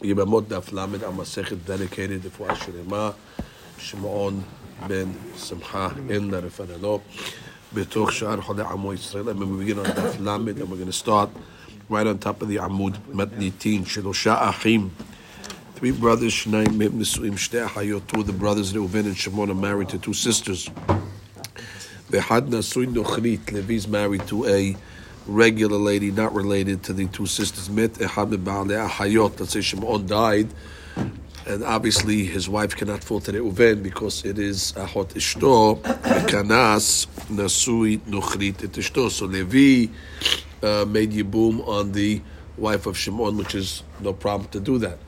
Yibamot Daf Lamed Amasechet dedicated for Ashurema Shimon ben Simcha in the Refanelo Betoch Shar Chole Amo Yisrael. And we begin on Daf Lamed and we're going to start right on top of the Amud Matnitin Shilosha Achim Three brothers, Shnaim Nisuim Shtei Hayot, two of the brothers Reuven and Shimon are married to two sisters. Behad Nasui Nochrit, Levi's married to a regular lady, not related to the two sisters. Met Hayot, let's say Shimon died, and obviously his wife cannot fall to Reuven because it is Ahot Ishto, Kanas Nasui Nochrit et Ishto. So Levi uh, made Yibum on the wife of Shimon, which is no problem to do that.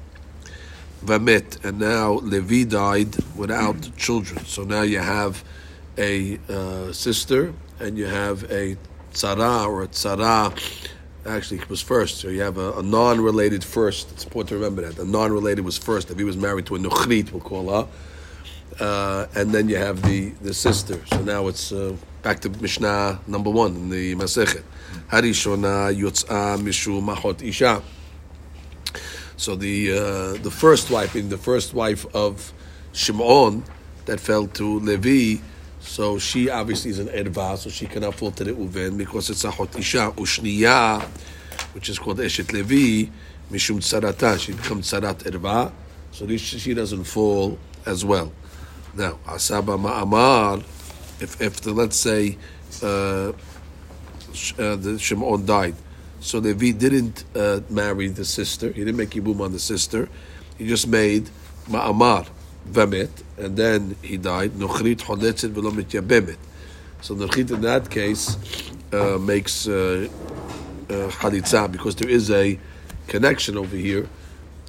Vamet, and now Levi died without children. So now you have a uh, sister and you have a tzara or a tzara. Actually, was first. So you have a, a non-related first. It's important to remember that. The non-related was first. If he was married to a nuchrit, we'll call her. Uh, and then you have the, the sister. So now it's uh, back to Mishnah number one in the Masechet. Harishona yotz'a mishu mahot isha. So the uh, the first wife, being the first wife of Shimon, that fell to Levi, so she obviously is an erva, so she cannot fall to the Reuven because it's a hot isha ushniya, which is called eshet Levi, mishum tzarata. She becomes tzarat erva, so this, she doesn't fall as well. Now asaba ma'amar, if if the let's say uh, uh, the Shimon died. So Levi didn't uh, marry the sister. He didn't make Yibum on the sister. He just made Ma'amar, Vamet, and then he died. Nochrit Choletzet v'lo mityabemet. So Nochrit in that case uh, makes uh, uh, because there is a connection over here.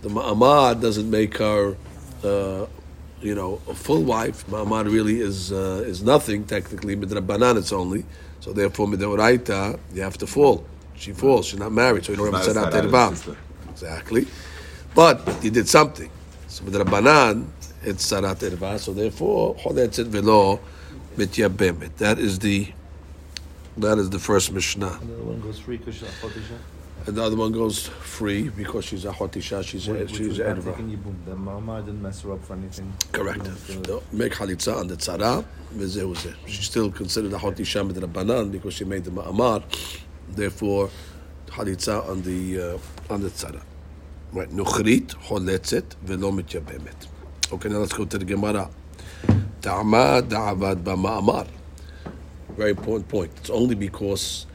The Ma'amar doesn't make her, uh, you know, a full wife. Ma'amar really is uh, is nothing technically. Midrabanan it's only. So therefore, Midoraita, you have to fall. She falls. She's not married, so you don't have to set out Exactly. But he did something. So with It's sarat erva. So therefore, choletzet velo mityabemet. That is the that is the first mishnah. And the other one goes free because she's a. And the other one goes free because she's a hotisha. She's a, she's erva. The mama didn't mess her up for anything. Correct. You know, No, Make halitza on the tzara. She's still considered a hotisha with Rabbanan because she made the ma'amar. Therefore, halitza on the uh, on the tzara. Right. Nuchrit choletzet velo mityabemet. Okay, now let's go to the Gemara. Ta'ama da'avad ba'ma'amar. Very important point. It's only because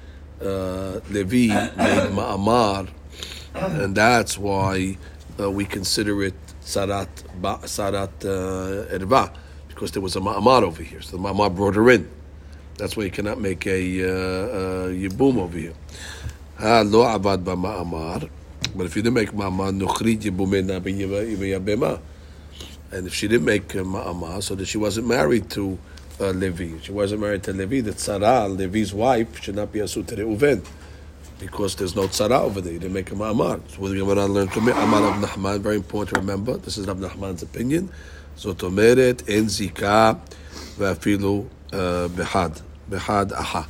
uh, Levi made ma'amar, and that's why uh, we consider it sarat ba, sarat uh, because there was a ma'amar over here. So the ma'amar brought her in. That's why you cannot make a uh, uh, yibum over here. Ha lo avad ba ma'amar. But if you didn't make ma'amar, nuchrit yibumena b'yabema. And if she didn't make um, a so that she wasn't married to uh, Levi, she wasn't married to Levi, that Sarah, Levi's wife, should not be asut to Reuven. Because there's no tzara over there, you didn't make a ma'amar. So what the Gemara learned from me, Amar Rav Nahman, very important to remember. This is Rab Nahman's opinion. זאת אומרת, אין זיקה ואפילו behad aha.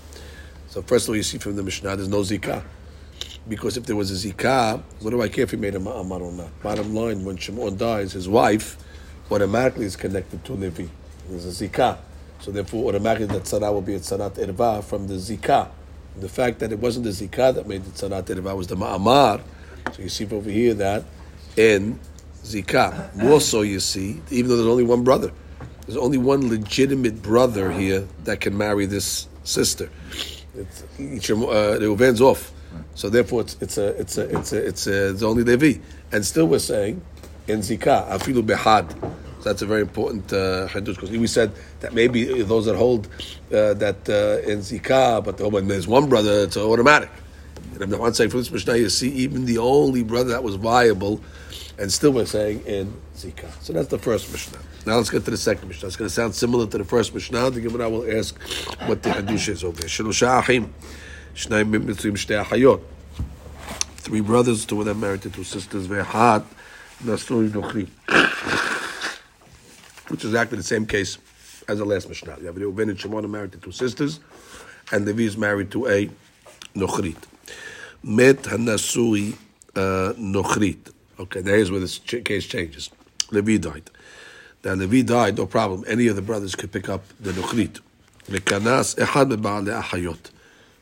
So first of all, you see from the Mishnah, there's no zika, Because if there was a zika, what do I care if he made a ma'amar or not? Bottom line, when Shimon dies, his wife automatically is connected to Levi. There's a zikah. So therefore, automatically the tzara will be a tzarat erva from the zikah. The fact that it wasn't the zikah that made the tzarat erva was the ma'amar. So you see over here that in zikah. More so, you see, even though there's only one brother, there's only one legitimate brother here that can marry this sister. It's, each, uh, Reuven's off. So therefore, it's it's a it's a it's a it's a it's only Levi, and still we're saying in zikah afilu behad. So that's a very important uh, because we said that maybe those that hold uh, that uh, in zikah, but the, there's one brother, it's automatic. And I'm not saying from this mishnah, you see even the only brother that was viable, and still we're saying in zikah. So that's the first mishnah. Now let's get to the second mishnah. It's going to sound similar to the first mishnah. The Gemara will ask what the hadush is over achayot. Three brothers, two of them married to two sisters. Nasui nochri. Which is exactly the same case as the last Mishnah. You have Reuven and Shimon married to two sisters, and Levi is married to a nochrit. Met hanasui uh, nochrit. Okay, now here's where this case changes. Levi died. Now Levi died, no problem. Any of the brothers could pick up the Nochrit.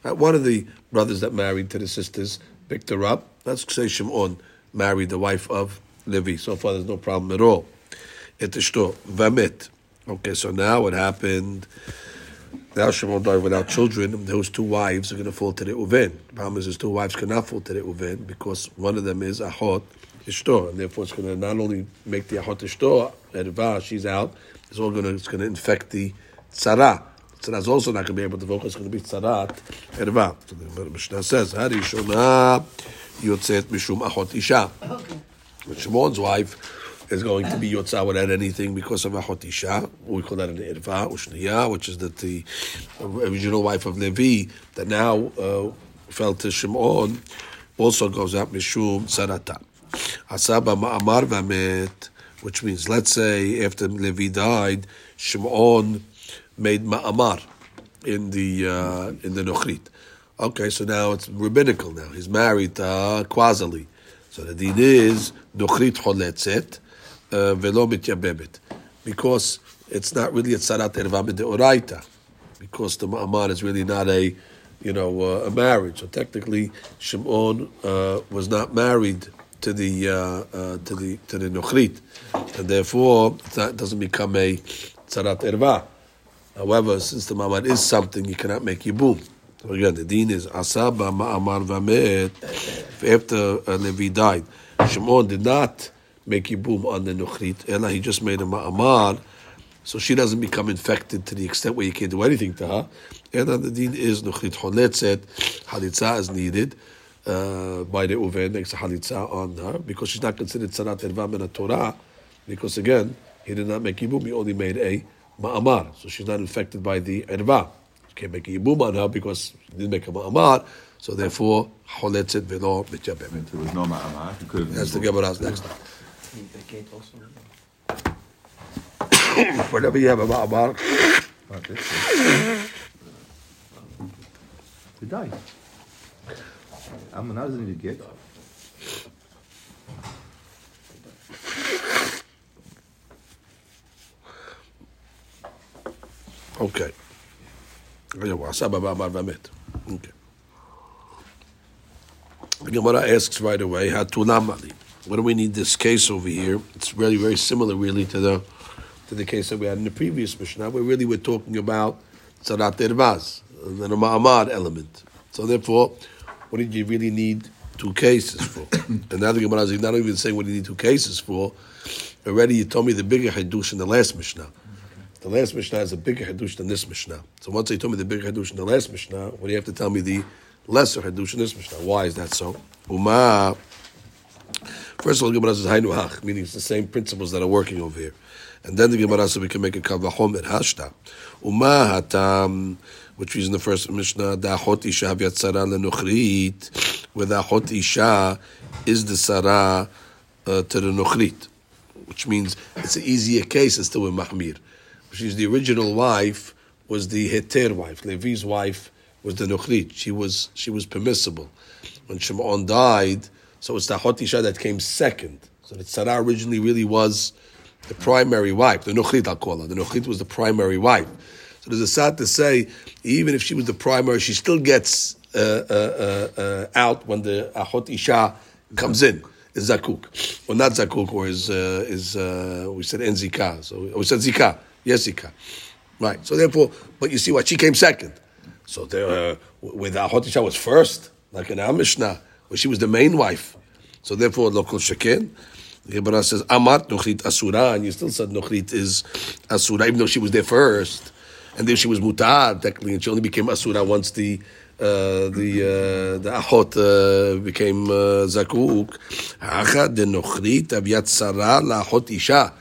Uh, One of the brothers that married to the sisters picked her up. Let's say Shimon married the wife of Levi. So far, there's no problem at all. Et ishto vamit. Okay, so now what happened? Now Shimon died without children. Those two wives are going to fall to the Reuven. The problem is his two wives cannot fall to the Reuven because one of them is Ahot Ishto, and therefore it's going to not only make the Ahot Ishto, Erva, she's out, it's all going to, it's going to infect the Tzara. Tzara is also not going to be able to focus, it's going to be Tzarat Erva. So the Mishnah says, Harishona Yotzet Mishum Ahot Isha. Shimon's wife is going to be Yotzah without anything because of Ahot Isha. We call that an Irva, Ushniya, which is that the original wife of Levi that now uh, fell to Shimon also goes out Mishum Sarata. Asaba Ma'amar Vamet, which means, let's say after Levi died, Shimon made Ma'amar in the uh, in the Nochrit. Okay, so now it's rabbinical now. He's married to uh, Quazali. So the din is Nochrit Choletzet uh, Velo Mityabebet. Because it's not really a Tzarat Erva Mideoraita. Because the Ma'amar is really not a, you know, uh, a marriage. So technically, Shimon uh, was not married to the uh, uh, to the to the Nochrit, and therefore that doesn't become a Tzarat Erva. However, since the Ma'amar is something, you cannot make Yibum. So again, the din is Asaba Ma'amar Vamet. After Levi died, Shimon did not make Yibum on the Nuchrit, Ella, he just made a Ma'amar, so she doesn't become infected to the extent where you can't do anything to her. And then the din is Nuchrit Choletzet, Halitza is needed. Uh, by the Reuven makes a halitza on her because she's not considered tzanat erva min Torah because again he did not make yibum he only made a ma'amar so she's not infected by the erva you can't make a yibum on her because he didn't make a ma'amar so therefore choletzet velo mityabemet There was no ma'amah. You could have that's the Gemara's next time Whatever the you have a ma'amar. Not this one. They die. Amanah doesn't need a gate. אוקיי. הוא עשה במעמד asks right away, התונה מלאים. What do we need this case over here? It's really very similar, really, to the to the case that we had in the previous Mishnah, where really we're talking about and then a Ma'amar element. So therefore, what did you really need two cases for? and now the Gemara is not even saying what do you need two cases for. Already you told me the bigger Hadush in the last Mishnah. The last Mishnah is a bigger Hadush than this Mishnah. So once you told me the bigger Hadush in the last Mishnah, what do you have to tell me the lesser Hadush in this Mishnah? Why is that so? Uma. First of all, Gemara says Hainu Hach, meaning it's the same principles that are working over here. And then the Gemara says we can make a Kavahomer Hashta. Uma Hatam, which is in the first Mishnah, Da'achot Isha Vyatzara Lenuchrit, where Da'achot Isha is the Sarah uh, to the Nuchrit, which means it's an easier case as to a Mahmir. She's the original wife, was the Heter wife. Levi's wife was the Nuchrit. She was, she was permissible. When Shimon died, so it's the Hot Isha that came second. So the Tzara originally really was the primary wife. The Nuchrit, I'll call her. The Nuchrit was the primary wife. So there's a sad to say, even if she was the primary, she still gets uh, uh, uh, uh, out when the Ahot Isha comes in. Is Zakuk. Or not Zakuk, or is, uh, is uh, we said Enzika. So we said Zika. Yes, Zika. Right. So therefore, but you see what? She came second. So there, uh, with Ahot Isha was first, like in our Mishnah, where she was the main wife. So therefore, local sheken. The says Amart Nuchrit Asura, and you still said Nuchrit is Asura, even though she was there first, and then she was mutar technically, and she only became Asura once the uh, the uh, the Ahot uh, became uh, Zakuk. Hacha de Nuchrit Aviat Sarah La Ahot Isha.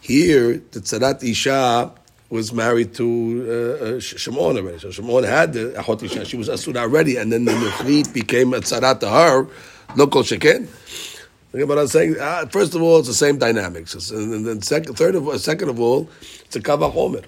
Here, the Tzarat Isha was married to uh, uh, Shimon already. So Shimon had the Ahot Isha. She was Asura already, and then the Nuchrit became a Tzarat to her. Local Sheken. But I'm saying, uh, first of all, it's the same dynamics, and then second, third of all, second of all, it's a kavach omer.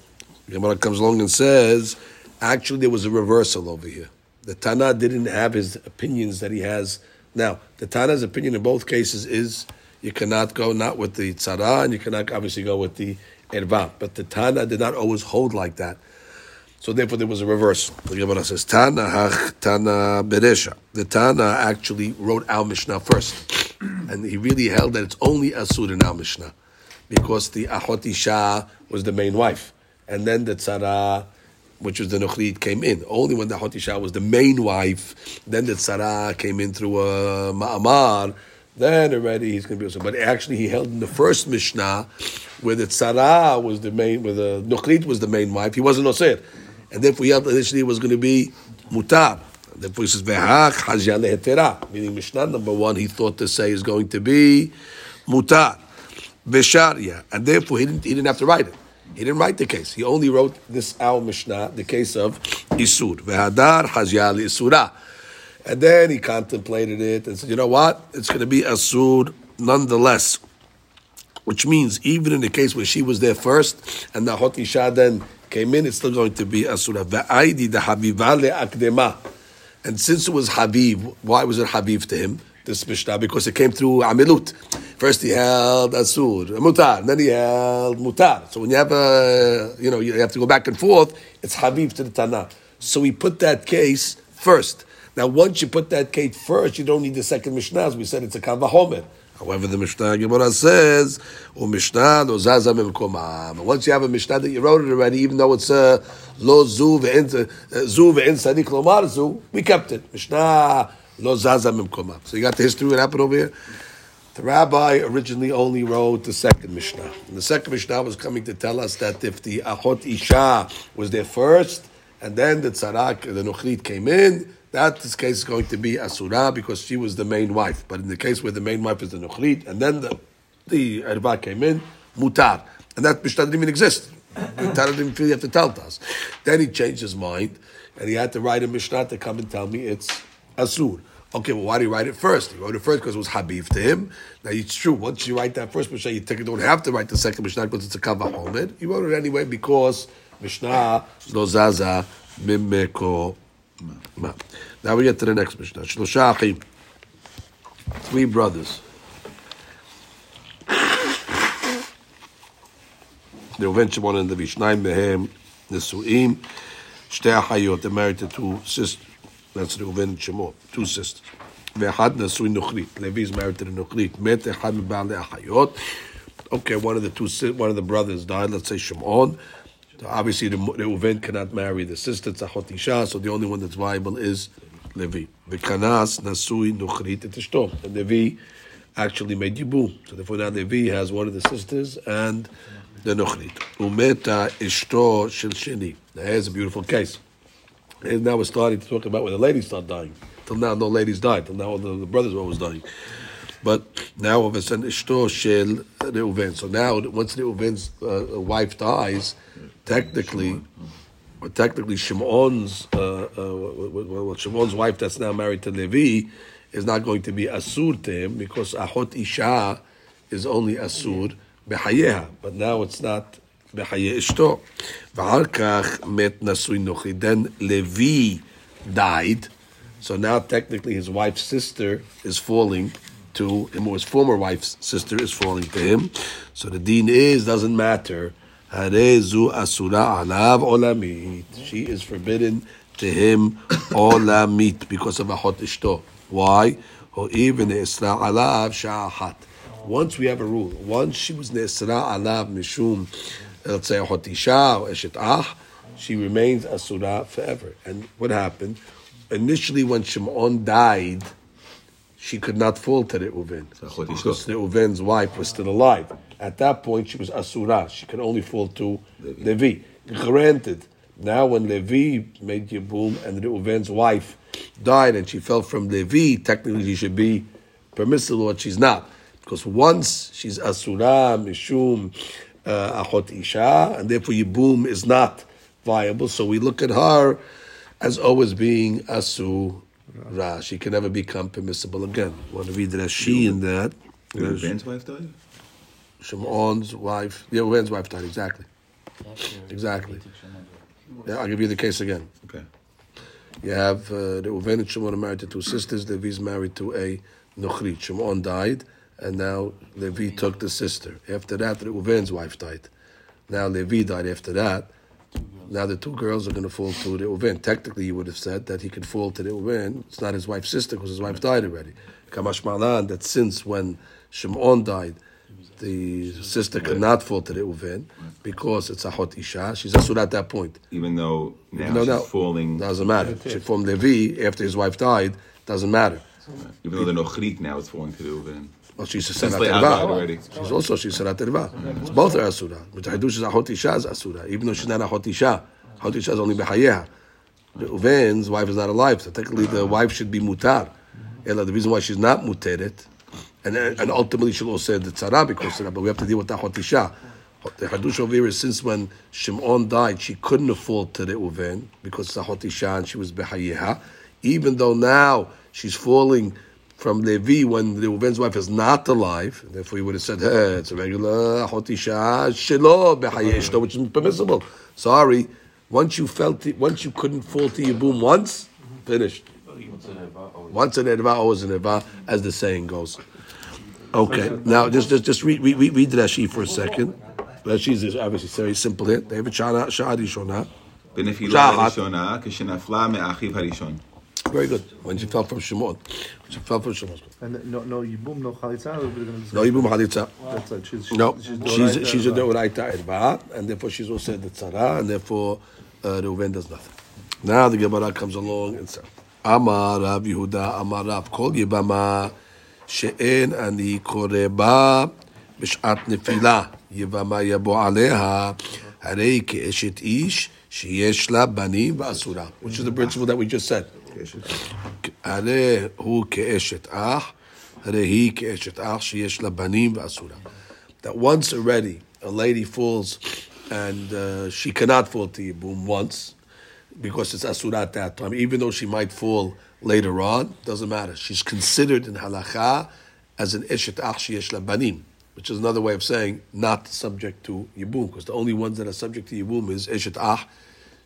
Gemara comes along and says, actually, there was a reversal over here. The Tana didn't have his opinions that he has now. The Tana's opinion in both cases is you cannot go not with the tzara, and you cannot obviously go with the erva. But the Tana did not always hold like that. So therefore, there was a reverse. The Gemara says, Tana hach Tana beresha. The Tana actually wrote our Mishnah first. and he really held that it's only Asur in our Mishnah. Because the Ahot Isha was the main wife. And then the Tzara, which was the Nukhrit, came in. Only when the Ahot Isha was the main wife, then the Tzara came in through a Ma'amar, then already he's going to be also. But actually, he held in the first Mishnah where the Tzara was the main, where the Nukhrit was the main wife. He wasn't Osir. And therefore, he initially it was going to be Mutab. Therefore, he says, Vehach lehetera. Meaning, Mishnah number one, he thought to say is going to be Mutab. Vesharia. And therefore, he didn't, he didn't have to write it. He didn't write the case. He only wrote this Al Mishnah, the case of Isur. Vehadar Hajya Isura. And then he contemplated it and said, you know what? It's going to be Asur nonetheless. Which means even in the case where she was there first and the Hot Isha then came in, it's still going to be Asura. Va'aidi the Habiba le'akdema. And since it was Habib, why was it Habib to him? This Mishnah, because it came through Amilut. First he held Asur, Mutar, then he held Mutar. So when you have a, you know, you have to go back and forth, it's Habib to the Tana. So he put that case first. Now, once you put that Kate first, you don't need the second Mishnah. As we said, it's a Kavahomer. However, the Mishnah Gemara says, "O Mishnah lo zaza memkomam." Once you have a Mishnah that you wrote it already, even though it's a lo zu ve'en uh, zu ve'en sadik we kept it. Mishnah lo zaza memkomam. So you got the history what happened over here. The rabbi originally only wrote the second Mishnah. And the second Mishnah was coming to tell us that if the Achot Isha was there first, and then the Tzarak, the Nuchrit came in, that this case is going to be Asura because she was the main wife. But in the case where the main wife is the Nuchrit, and then the, the Erba came in, Mutar. And that Mishnah didn't even exist. Mutar didn't feel you have to tell us. Then he changed his mind, and he had to write a Mishnah to come and tell me it's Asur. Okay, well, why did he write it first? He wrote it first because it was Habib to him. Now, it's true. Once you write that first Mishnah, you don't have to write the second Mishnah because it's a Kavah Homed. He wrote it anyway because Mishnah Lozaza Mimeko Ma. Now we get to the next Mishnah. Shlosha Achim. Three brothers. Reuven, Shimon, and Levi. Shnayim mehem nesuim. Shtei achayot. They're married to two sisters. That's Reuven and Shimon. Two sisters. ואחד נשוי נוכרית. Levi is married to the נוכרית. מת אחד מבעלי אחיות. Okay, one of the two, si- one of the brothers died. Let's say Shimon. Obviously, the Reuven cannot marry the sister Tzachot Isha, so the only one that's viable is Levi. V'kanas nasui nuchrit et ishto. And Levi actually made Yibum. So therefore now Levi has one of the sisters and the nuchrit. Umeta ishto shel sheni. Now here's a beautiful case. And now we're starting to talk about when the ladies start dying. Till now, no ladies died. Till now, the, the brothers were always dying. But now of a sudden, Ishto Shel Reuven. So now, once the uh, uh, wife dies, technically, or technically Shimon's, uh, uh, well, Shimon's wife that's now married to Levi is not going to be Asur to him because Ahot Isha is only Asur Behayeha. But now it's not behayeh Ishto. Met Then Levi died. So now technically his wife's sister is falling to his former wife's sister is falling to him. So the deen is, doesn't matter. She is forbidden to him olamit because of a hot ishto. Why? Or even isra alav shahat. Once we have a rule, once she was nesra alav mishum, let's say a hot isha or eshet ah, she remains asura forever. And what happened? Initially, when Shimon died, she could not fall to Reuven because. Reuven's wife was still alive. At that point, she was asura. She could only fall to Levi. Granted, now when Levi made Yibum and Reuven's wife died and she fell from Levi, technically she should be permissible, but she's not. Because once she's asura, mishum, uh, achot isha, and therefore Yibum is not viable. So we look at her as always being asura. She can never become permissible again. Want to read Rashi in that? Reuven's wife died? Shimon's wife, yeah, Reuven's wife died, exactly. Exactly. Yeah, I'll give you the case again. Okay. You have uh, Reuven and Shimon are married to two sisters. Levi's married to a Nochrit. Shimon died, and now Levi took the sister. After that, Reuven's wife died. Now Levi died after that. Now the two girls are going to fall to Reuven. Technically, you would have said that he could fall to Reuven. It's not his wife's sister because his wife died already. Kamash Malan, that since when Shimon died, the sister cannot fall to Reuven because it's a hot isha. She's asur at that point. Even though now No, she's no. falling, Doesn't matter. She formed Levi after his wife died. Doesn't matter. even though they're no chrit now, it's falling to the Reuven. Well, she's a Since serat they erva. She's also she's serat erva. It's both are asura. But the hadush is a hot isha is asura, even though she's not a hot isha. Hot isha is only behayeha. Reuven's wife is not alive, so technically the wife should be mutar. Ella, the reason why she's not muteret, and and ultimately she'll also say the tzara because but we have to deal with the hot isha. The hadush over here is since when Shimon died, she couldn't afford to Reuven because it's a hot isha and she was behayeha. Even though now she's falling from Levi when Reuven's wife is not alive, therefore he would have said, hey, it's a regular hot isha, shelo behayeshto, which is permissible. Sorry, once you felt it, once you couldn't fall to your boom once, finished. Once an erva, always an erva, as the saying goes. Okay, now just just just read read read, read Rashi for a second. Rashi is obviously very simple here. David Shana Shadi Shona. בנפילה שחת. הראשונה, כשנפלה מאחיו הראשון. Very good. When she fell from Shimon, she fell from Shimon. And no, no Yibum, no Chalitza, or we're going to No, Yibum Halitza. That's it. She's, No, she's, she's she's a deoraita erva, and therefore she's also the tzara, and therefore uh, Reuven does nothing. Now the Gemara comes along and says, Amar Rav Yehuda, Amar Rav Kol Yibama she'en ani koreba b'shat nefila Yibama yabo aleha harei ke'eshet ish sheyesh la banim v'asura, which is the principle that we just said. הרי הוא כאשת אח, הרי היא כאשת אח שיש לה בנים ואסורה. That once already a lady falls and uh, she cannot fall to Yibum once because it's asura at that time, even though she might fall later on, doesn't matter. She's considered in halacha as an eshet ach sheyesh la banim, which is another way of saying not subject to Yibum, because the only ones that are subject to Yibum is eshet ach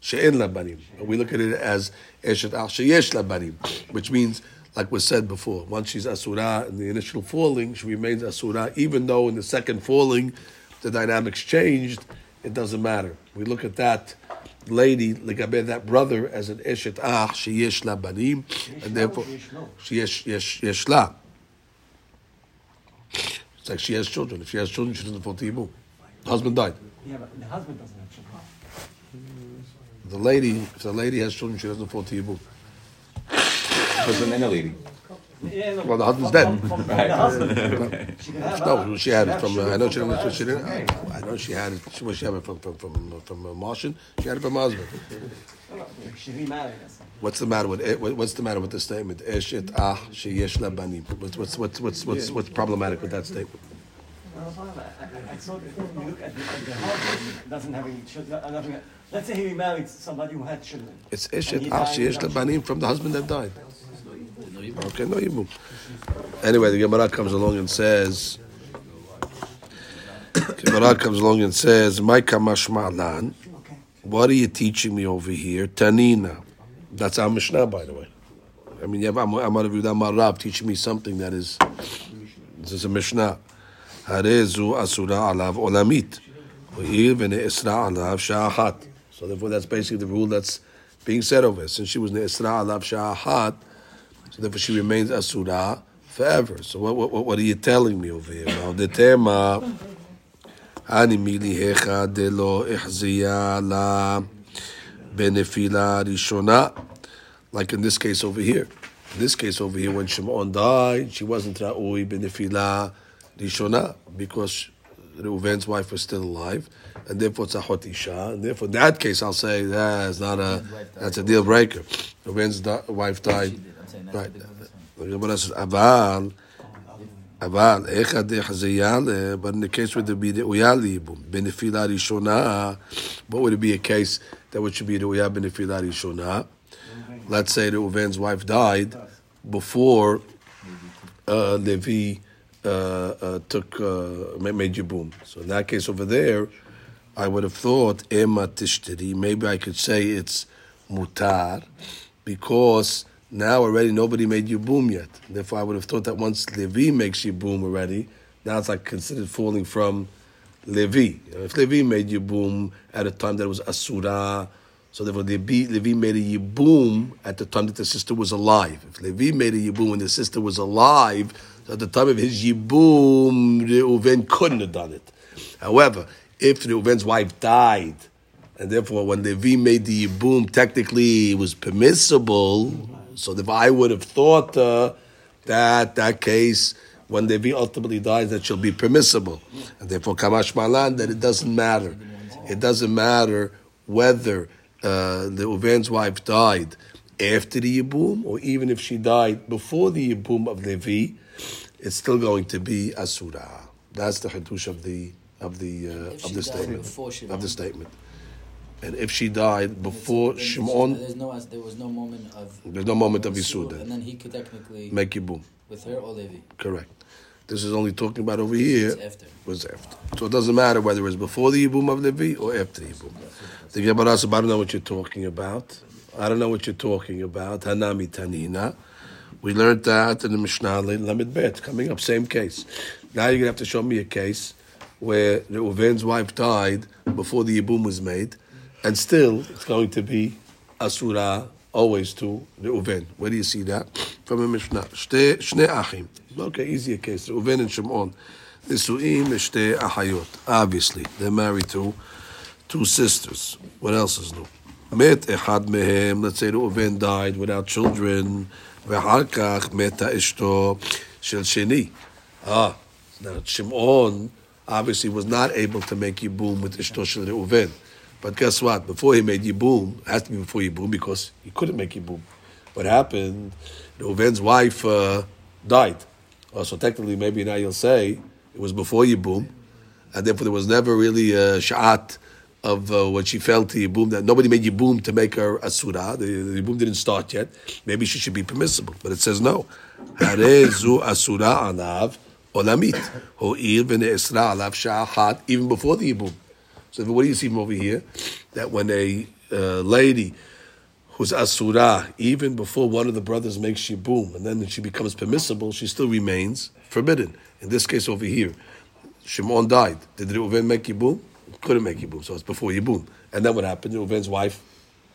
she'en la banim. But we look at it as eshet ach sheyesh la banim, which means, like was said before, once she's asura in the initial falling, she remains asura, even though in the second falling, the dynamics changed, it doesn't matter. We look at that lady, legabe that brother, as an eshet ach sheyesh la banim, and therefore sheyesh yesh yesh la. It's like she has children. If she has children, she doesn't fall to Yibum. Husband died. Yeah, but the husband doesn't. The lady, if the lady has children, she doesn't fall to Yibum. Husband and a lady. Yeah, no, Well, the husband's dead. From, from the husband. She can have No, she had it from. Uh, I know she children. didn't. She didn't. I know she had it. She was she had it from from from from uh, Martian. She had it from her husband. She remarried us. What's the matter with it? What's the matter with the statement? Eshet ah sheyesh la banim. What's what's what's what's what's what's problematic with that statement? No, it's fine. I, I, I thought if you look at the, at the husband, doesn't have any children. nothing- Let's say he remarried somebody who had children. It's eshet he ah died sheyesh la without banim from the husband that died. Okay, no yibum. Anyway, the Gemara comes along and says. Gemara comes along and says, "My kamash ma'lan." Okay. What are you teaching me over here? Tanina. That's our Mishnah, by the way. I mean, you have Amar Amar Rav Yehuda Amar Rav teaching me something that is, this is a Mishnah. Harezu asura alav olamit. U'ir v'ne'esra alav sha'ahat. So therefore, that's basically the rule that's being said over. here. Since she was ne'esra alav sha'ahat, so therefore she remains asura forever. So what, what, what are you telling me over here? Now, the tema, אני מליהך דלא החזייה לה בנפילה ראשונה. Like in this case over here. In this case over here, when Shimon died, she wasn't ra'ui benefila rishona because Reuven's wife was still alive, and therefore it's a hot isha. And therefore, in that case, I'll say that's not a that's a deal breaker. Reuven's di- wife died. Right. The Gemara says, "Aval." אבל איך הדחזייה, but in the case where there be ראויה לייבום, בנפילה ראשונה, what would it be a case that would should be ראויה בנפילה ראשונה? Let's say Reuven's wife died before uh, Levi uh, uh, took uh, ma- made Yibum. So in that case over there, I would have thought Emma Tishteri. Maybe I could say it's mutar because Now already nobody made you boom yet. Therefore, I would have thought that once Levi makes you boom already, now it's like considered falling from Levi. You if Levi made you boom at a time that it was Asura, so therefore Levi, made a yibum at the time that the sister was alive. If Levi made a yibum when the sister was alive, at the time of his yibum, Reuven couldn't have done it. However, if Reuven's wife died, and therefore when Levi made the yibum, technically it was permissible. So if I would have thought uh, that that case, when Levi ultimately dies, that shall be permissible, and therefore Kamash Malan that it doesn't matter. It doesn't matter whether uh, the Reuven's wife died after the Yibum, or even if she died before the Yibum of Levi, it's still going to be Asura. That's the Hitush of the of the uh, of the statement of the statement. And if she died before it's- Shimon, There's no, there was no moment of. There's no moment of Yisur. And then he could technically, make Yibum. with her or Levi, Correct. This is only talking about over here. it's after. was after. So it doesn't matter whether it was before the Yibum of Levi or after the Yibum. The Gemara says, I don't know what you're talking about. I don't know what you're talking about. Hanami Tanina. We learned that in the Mishnah, Lamed Bet, coming up, same case. Now you're to have to show me a case where Reuven's wife died before the Yibum was made, and still it's going to be Asura always to Reuven. Where do you see that? From a Mishnah. Shne achim. Okay, easier case. Reuven and Shimon. Nisuim shte ahayot. Obviously, they're married to two sisters. What else is new? Met echad mehem. Let's say Reuven died without children. ואחר כך מתה אשתו של שני. אה, שמעון, obviously was not able to make Yibum with אשתו של ראובן. But guess what? Before he made Yibum, it has to be before Yibum because he couldn't make Yibum. What happened? Reuven's wife uh, died. Uh, so technically, maybe now you'll say it was before Yibum, and therefore there was never really a Sha'at of uh, when she fell to Yibum, that nobody made Yibum to make her Asura. The, the Yibum didn't start yet. Maybe she should be permissible. But it says no. Even before the Yibum. So what do you see from over here? That when a uh, lady who's Asura, even before one of the brothers makes Yibum, and then she becomes permissible, she still remains forbidden. In this case over here, Shimon died. Did Reuven make Yibum? Couldn't make Yibum, so it's before Yibum. And then what happened? Reuven's wife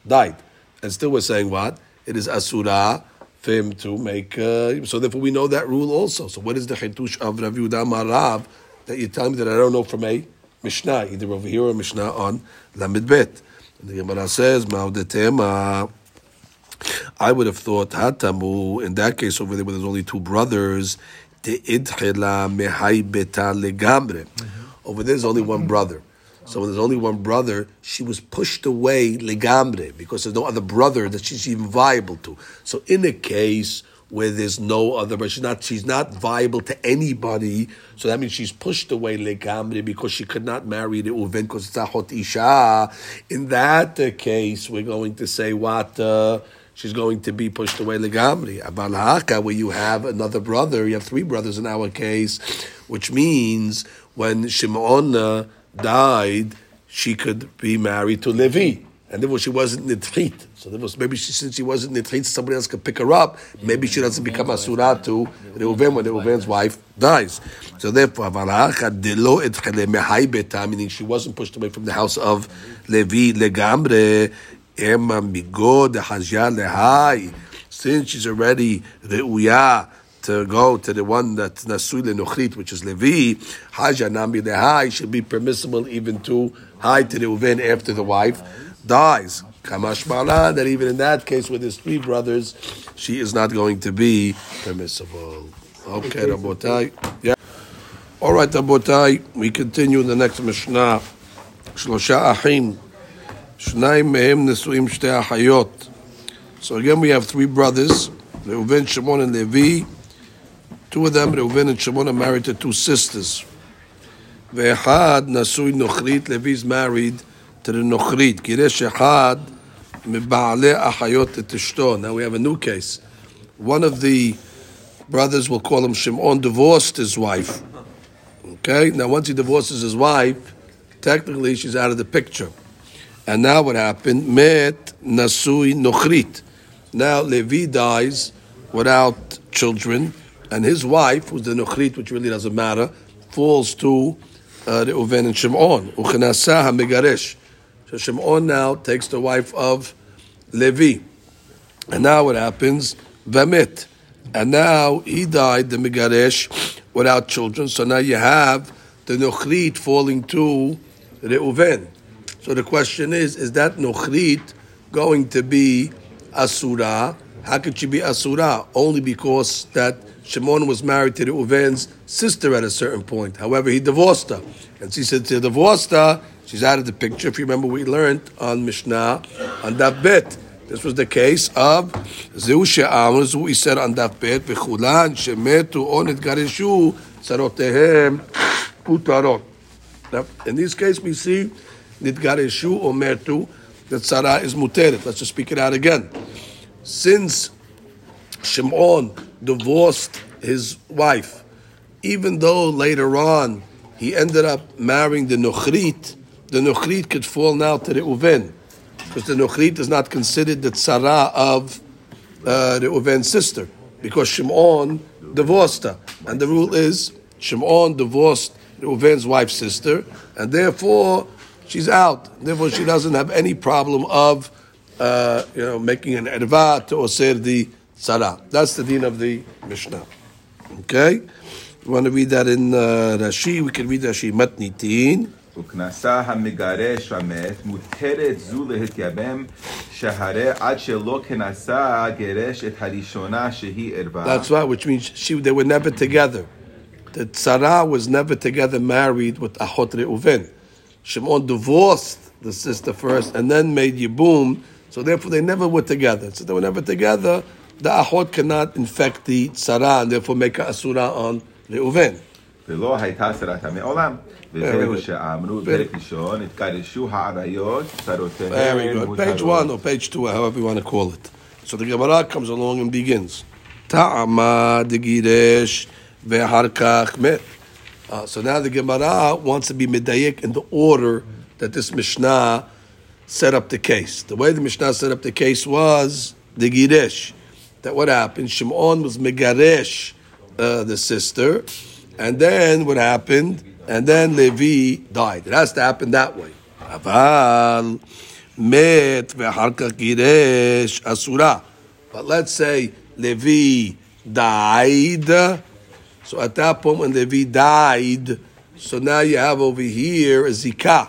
died. And still we're saying what? It is Asura for him to make, uh, so therefore we know that rule also. So what is the Chitush of Rav Yehuda Marav that you tell me that I don't know from a Mishnah, either over here or Mishnah on Lamed Bet? And the Gemara says, Ma'odetema. I would have thought Hatamu, in that case over there where there's only two brothers, Te'idchela mehai beta legamre. Over there's only one brother. So when there's only one brother, she was pushed away legamre because there's no other brother that she's even viable to. So in a case where there's no other, but she's not she's not viable to anybody. So that means she's pushed away legamre because she could not marry the Reuven because it's ahot isha. In that uh, case, we're going to say what. Uh, she's going to be pushed away legamri. Abal haka, where you have another brother, you have three brothers in our case, which means when Shimon uh, died, she could be married to Levi. And therefore she wasn't nitrit. So therefore, maybe she, since she wasn't nitrit, somebody else could pick her up. Maybe she doesn't become asura to Reuven when Reuven's wife dies. So therefore, meaning she wasn't pushed away from the house of Levi legamre. Emma migo de hajya lehai. Since she's already reuya to go to the one that's Nasui Lenuchrit, which is Levi, Haja Nambi Lehai, should be permissible even to Hai to the Reuven after the wife dies. Kamashmala, that even in that case with his three brothers, she is not going to be permissible. Okay, Rabotai. Yeah. All right, Rabotai, we continue the next Mishnah. Shlosha Achim. Shnayim Mehem Nesuim Shte Achayot. So again, we have three brothers, Reuven, Shimon, and Levi. Two of them, Reuven and Shimon, are married to two sisters. Ve'echad nasui nochrit, Levi's is married to the nochrit. Giresh echad meba'ale ahayot etishto. Now we have a new case. One of the brothers, we'll call him Shimon, divorced his wife. Okay? Now once he divorces his wife, technically she's out of the picture. And now what happened? Met nasui nochrit. Now Levi dies without children and his wife, who's the Nuchrit, which really doesn't matter, falls to uh, Reuven and Shimon. Uchenasah megaresh. So Shimon now takes the wife of Levi. And now what happens? Vamit. And now he died, the Megaresh, without children. So now you have the Nochrit falling to Reuven. So the question is, is that Nochrit going to be Asura? How could she be Asura? Only because that Shimon was married to Reuven's sister at a certain point. However, he divorced her. And she said to divorced her, she's out of the picture. If you remember, we learned on Mishnah, on that bit. This was the case of Zeu She'amr, as we said on that bit, V'chulan shemetu on et garishu sarotehem putarot. Now, in this case, we see nitgareshu or mertu, that Sarah is muteret. Let's just speak it out again. Since Shimon divorced his wife, even though later on he ended up marrying the Nochrit, the Nochrit could fall now to Reuven, because the Nochrit is not considered the tzara of uh, Reuven's sister, because Shimon divorced her. And the rule is Shimon divorced Reuven's wife's sister, and therefore she's out. Therefore, she doesn't have any problem of uh, you know making an erva to osir the tzara. That's the din of the Mishnah. Okay, you want to read that in uh, Rashi? We can read Rashi matnitin. וכנסה המגרש המת, מותרת זו להתייבם, שהרי עד שלא כנסה גרש את הראשונה שהיא ערווה. That's right, which means she they were never together. The tzara was never together married with Ahot Reuven. Shimon divorced the sister first and then made Yibum, so therefore they never were together. So they were never together. The Ahot cannot infect the tzara and therefore make a asura on Reuven. ולא הייתה שרתה מעולם. וזהו שאמרו, פרק ראשון, התגרשו העריות, צרותיהן Very good. Page מותרות. one or page two, however you want to call it. So the Gemara comes along and begins. Ta'ama degiresh ve'harkach met. Uh, So now the Gemara wants to be medayik in the order that this Mishnah set up the case. The way the Mishnah set up the case was the giresh. that what happened? Shimon was Megaresh, uh, the sister, and then what happened? And then Levi died. It has to happen that way. Aval met asura. But let's say Levi died. So at that point, when Levi died, so now you have over here a zikah.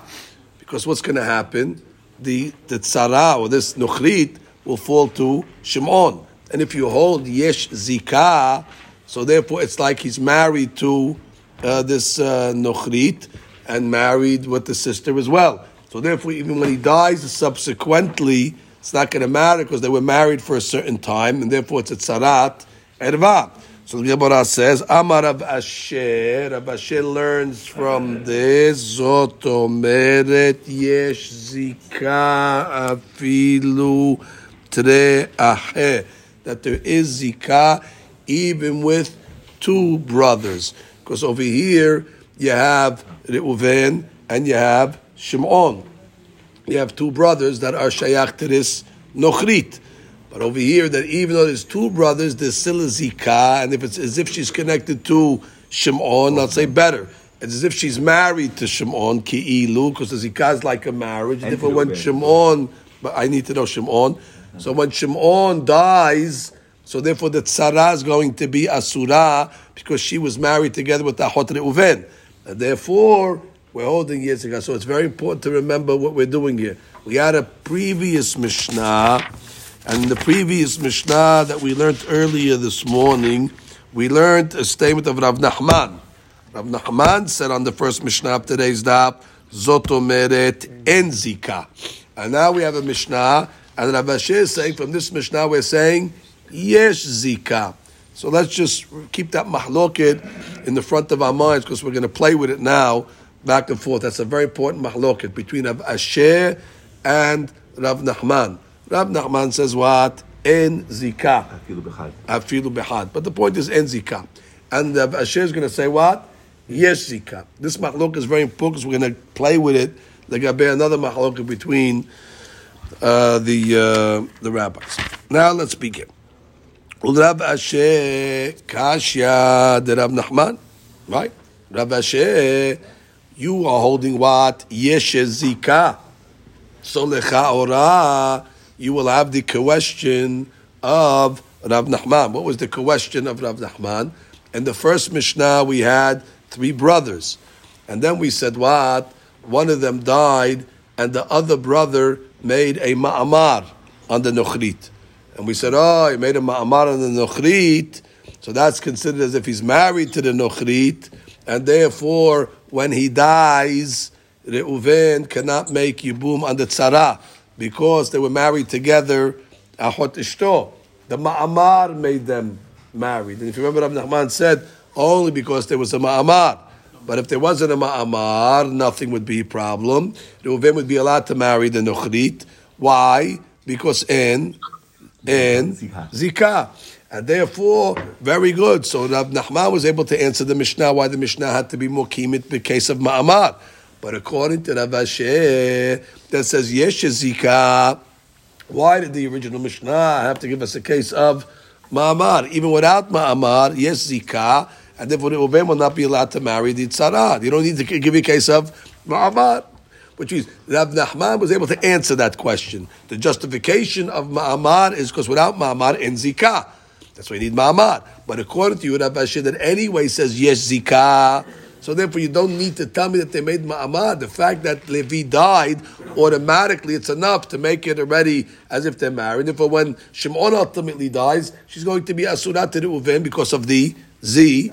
Because what's going to happen? The, the tzara, or this nukhrit, will fall to Shimon. And if you hold yesh zikah, so therefore it's like he's married to uh, this uh, nuchrit and married with the sister as well. So therefore, even when he dies subsequently, it's not going to matter because they were married for a certain time, and therefore it's a tzarat erva. So the Gemara says, Amar Rav Ashi, Rav Ashi learns from this, Zot omeret yesh zika afilu tre ahe, that there is zika even with two brothers. Because over here you have Reuven and you have Shimon. You have two brothers that are shayach to this nochrit. But over here, that even though there's two brothers, there's still a zikah, and if it's as if she's connected to Shimon, I'll say better. It's as if she's married to Shimon, ki'ilu, because the zikah is like a marriage. And Therefore, when Reuven. Shimon, but I need to know Shimon. Mm-hmm. So when Shimon dies, so therefore the tzara is going to be asura because she was married together with Ahot Reuven. And therefore, we're holding ago. So it's very important to remember what we're doing here. We had a previous Mishnah, and the previous Mishnah that we learned earlier this morning, we learned a statement of Rav Nachman. Rav Nachman said on the first Mishnah of today's daf, Zotomeret en zika. And now we have a Mishnah, and Rav Ashi is saying, from this Mishnah, we're saying, yes Zika. So let's just keep that mahloket in the front of our minds because we're going to play with it now, back and forth. That's a very important mahloket between Rav Ashi and Rav Nachman. Rav Nachman says what? En Zika. Afilu bechad. But the point is En Zika. And Rav Ashi is going to say what? Yes, Zika. This mahloket is very important because we're going to play with it. There going to be another mahloket between uh, the uh, the rabbis. Now let's begin. Rav Ashi Kashya de Rav Nachman, right? Rav Ashi, you are holding what? Yesh zika. So lechaora, you will have the question of Rav Nachman. What was the question of Rav Nachman? In the first Mishnah, we had three brothers, and then we said what? One of them died, and the other brother made a ma'amar on the nochrit. And we said, oh, he made a ma'amar on the nochrit, so that's considered as if he's married to the nochrit, and therefore, when he dies, Reuven cannot make yibum on the tzara because they were married together. Ahot ishto. The ma'amar made them married. And if you remember, Rav Nachman said only because there was a ma'amar. But if there wasn't a ma'amar, nothing would be a problem. Reuven would be allowed to marry the nochrit. Why? Because in in zika, And therefore, very good. So Rav Nachman was able to answer the Mishnah why the Mishnah had to be more in case of ma'amar. But according to Rav Ashi, that says yesh zika, why did the original Mishnah have to give us a case of ma'amar? Even without ma'amar, yes zika, and therefore Reuven will not be allowed to marry the tzara. Ah, you don't need to give you a case of ma'amar. Which means Rav Nachman was able to answer that question. The justification of Ma'amar is because without Ma'amar, in zika. That's why you need Ma'amar. But according to you, Rav Ashi, that anyway says yes zika. So therefore, you don't need to tell me that they made ma'amar. The fact that Levi died, automatically, it's enough to make it already as if they're married. Therefore, when Shimon ultimately dies, she's going to be asurat to Reuven because of the Z.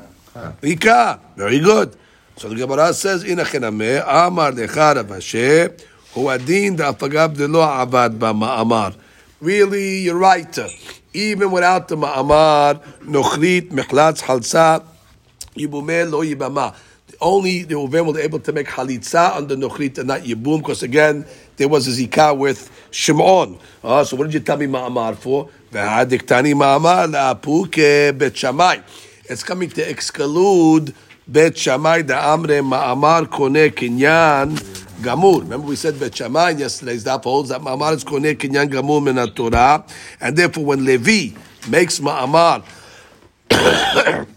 Ika. Very good. So the Gemara says, "Ina chename amar decha Rav Ashi hu adin da'afagav delo avad ba'ma'amar." Really, you're right. Even without the ma'amar, nochrit, mechlatz, halsa, yibumeh lo yibama. Only the Reuven were able to make halitza the nochrit and not yibum, because again, there was a zikah with Shimon. Uh, so what did you tell me ma'amar for? Ve'adiktani ma'amar la'apuke bet Shammai. It's coming to exclude Bet Shammai da Amre Ma'amar Kone Kinyan Gamur. Remember we said Bet Shammai yesterday's daf holds that Ma'amar is Kone Kinyan Gamur min Torah, and therefore when Levi makes Ma'amar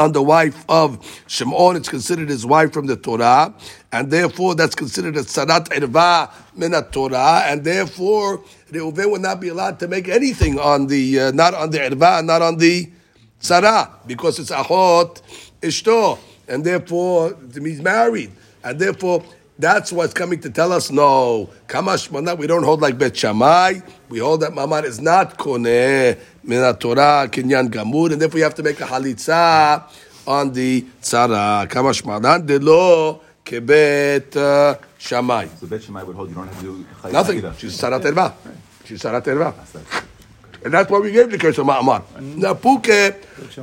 on the wife of Shimon, it's considered his wife from the Torah, and therefore that's considered a Sarat Irva min Torah, and therefore Reuven would not be allowed to make anything on the, uh, not on the Irva, not on the Sarah, because it's Ahot Ishto, and therefore he's married, and therefore that's what's coming to tell us. No, Kamash we don't hold like Bet Shammai. We hold that Mamar is not Koneh Mina Torah Kinyan Gamur, and therefore you have to make a halitza on the tzara. Kamash de lo kebet uh, Shammai. So Bet Shammai would hold you don't have to do Nothing. She's Sarat Erva. She's Sarat Erva. And that's why we gave the curse of Ma'amar. Now, Puke,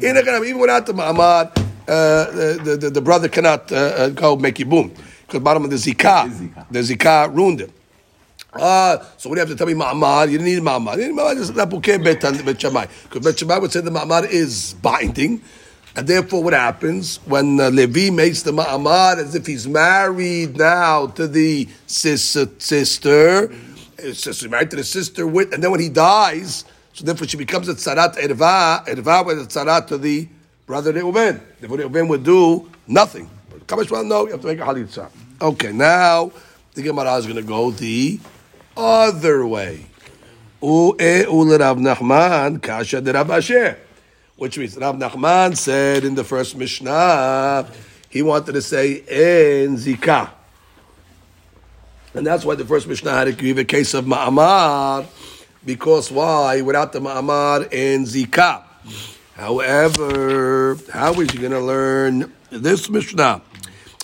in a- even without the Ma'amar, uh, the, the, the brother cannot uh, uh, go make Yibum. Because bottom of the Zikah, the Zikah ruined him. Ah, so what do you have to tell me Ma'amar? You didn't need Ma'amar. You didn't need Ma'amar, just that Puke Bet Bet Shammai. Because Bet Shammai would say the Ma'amar is binding. And therefore, what happens when uh, Levi makes the Ma'amar as if he's married now to the sis- sister, it's just married to the sister with, and then when he dies, so therefore she becomes a tzarat erva, erva with a tzarat to the brother Reuven. Therefore Reuven would do nothing. But Kamash well, no, you have to make a halitza. Okay, now the Gemara is going to go the other way. Which means Rav Nachman said in the first Mishnah, he wanted to say en zikah. And that's why the first Mishnah had to give a case of Ma'amar, because why? Without the Ma'amar and Zikah. However, how is he going to learn this Mishnah?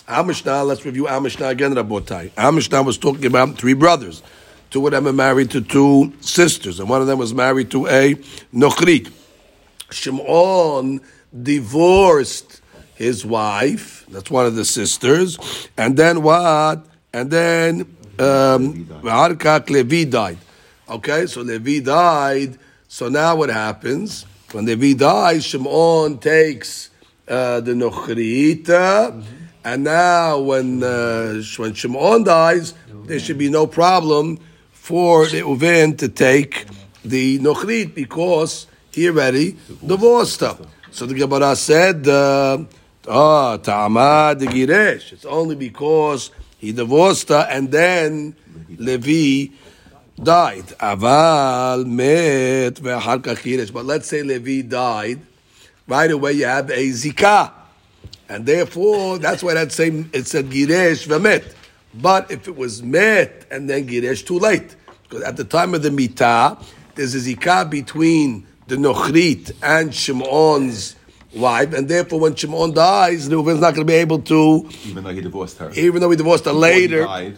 Our Mishnah, let's review our Mishnah again, Rabotai. Our Mishnah was talking about three brothers. Two of them are married to two sisters, and one of them was married to a Nochrit. Shimon divorced his wife, that's one of the sisters, and then what? And then um, Levi died. Okay, so Levi died. So now what happens? When Levi dies, Shimon takes uh, the Nochrit, and now when uh, when Shimon dies, there should be no problem for Reuven to take the Nochrit because he already divorced her. So the Gemara said, uh, ah, Giresh. It's only because he divorced her and then Levi died. Aval met ve'achar. But let's say Levi died, right away you have a Zikah. And therefore, that's why that same it said Giresh ve'met. But if it was met and then Giresh, too late. Because at the time of the Mitah, there's a Zikah between the Nochrit and Shimon's wife, and therefore when Shimon dies, Reuven's not going to be able to, Even though he divorced her. even though he divorced her Before later,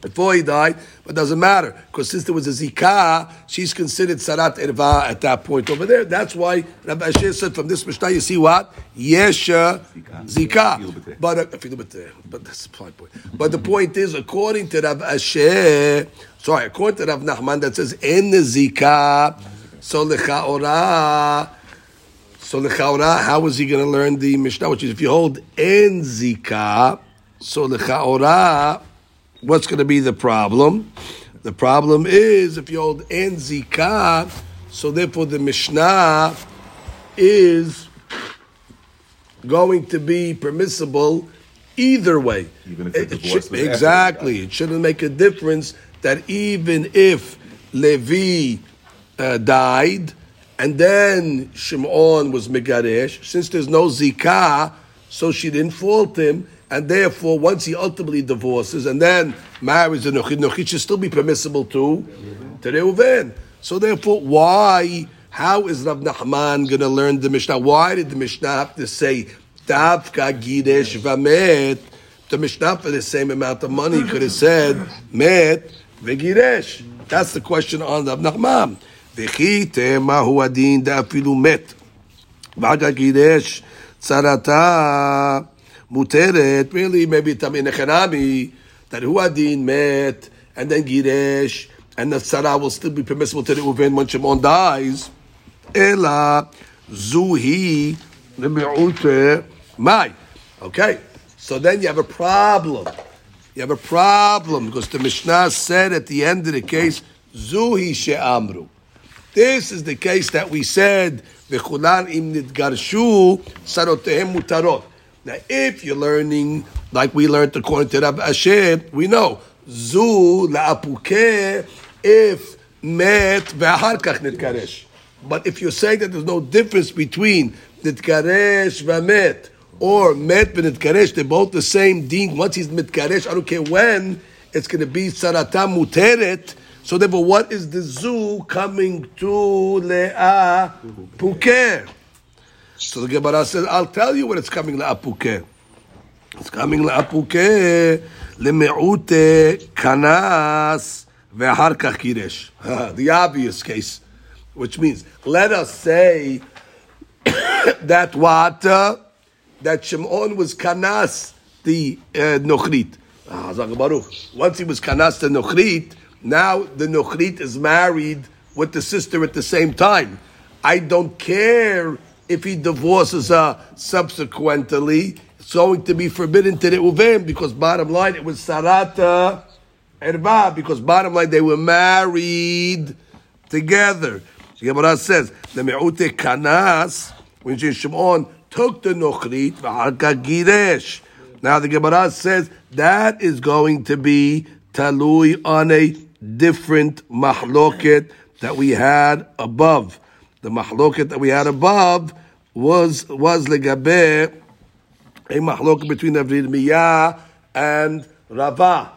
before he died, but doesn't matter because since there was a zikah, she's considered sarat erva at that point over there. That's why Rabbi Ashi said from this mishnah, you see what yesha zikah, but uh, if you but that's the point. But the point is, according to Rabbi Ashi, sorry, according to Rabbi Nachman, that says in the zikah, so lechaora. So lechaora, how is he going to learn the mishnah? Which is if you hold in zikah, so lechaora what's going to be the problem? The problem is if you hold en zikah, so therefore the Mishnah is going to be permissible either way. Even if It- it should- exactly, it shouldn't make a difference that even if Levi uh, died and then Shimon was Megaresh, since there's no zikah, so she didn't fault him, and therefore once he ultimately divorces and then marries a Nochid, Nochid should still be permissible to, to Reuven. So therefore, why, how is Rav Nachman going to learn the Mishnah? Why did the Mishnah have to say, Davka Giresh Vamet? The Mishnah for the same amount of money could have said, Met Vegiresh. That's the question on Rav Nachman. וכי תמה הוא הדין דאפילו מת. בעד הגירש צרתה muteret, really, maybe tamin Necharami, that Huadin met, and then Giresh, and the Tzara will still be permissible to Reuven when Shimon dies. Ela Zuhi Lemi'ute Mai. Okay, so then you have a problem. You have a problem because the Mishnah said at the end of the case, Zuhi She'amru. This is the case that we said, V'chulan im nidgarshu, sarotehem mutarot. Now, if you're learning like we learned according to Rabbi Ashi, we know zu la'apuke if met ve'ahar kach nidgaresh. But if you're saying that there's no difference between nidgaresh v'met or met v'nidgaresh, they're both the same deen. Once he's mitgaresh, I don't care when, it's going to be saratam muteret. So therefore, what is the zoo coming to le'a puker? So the Gemara says, I'll tell you when it's coming le'apuke. It's coming le'apuke le'me'ute kanas ve'ahar kiresh. The obvious case, which means, let us say that what? Uh, that Shimon was kanas the uh, nochrit. Once he was kanas the nochrit, now the nochrit is married with the sister at the same time. I don't care if he divorces her subsequently. It's going to be forbidden to Reuven because bottom line it was Sarata Erba because bottom line they were married together. The Gemara says the Me'ute Kanas when Shimon took the Nochrit v'harka Giresh. Now the Gemara says that is going to be talui on a different mahloket that we had above. The mahloket that we had above was was legabe a mahloket between Rabbi Miyah and Rava.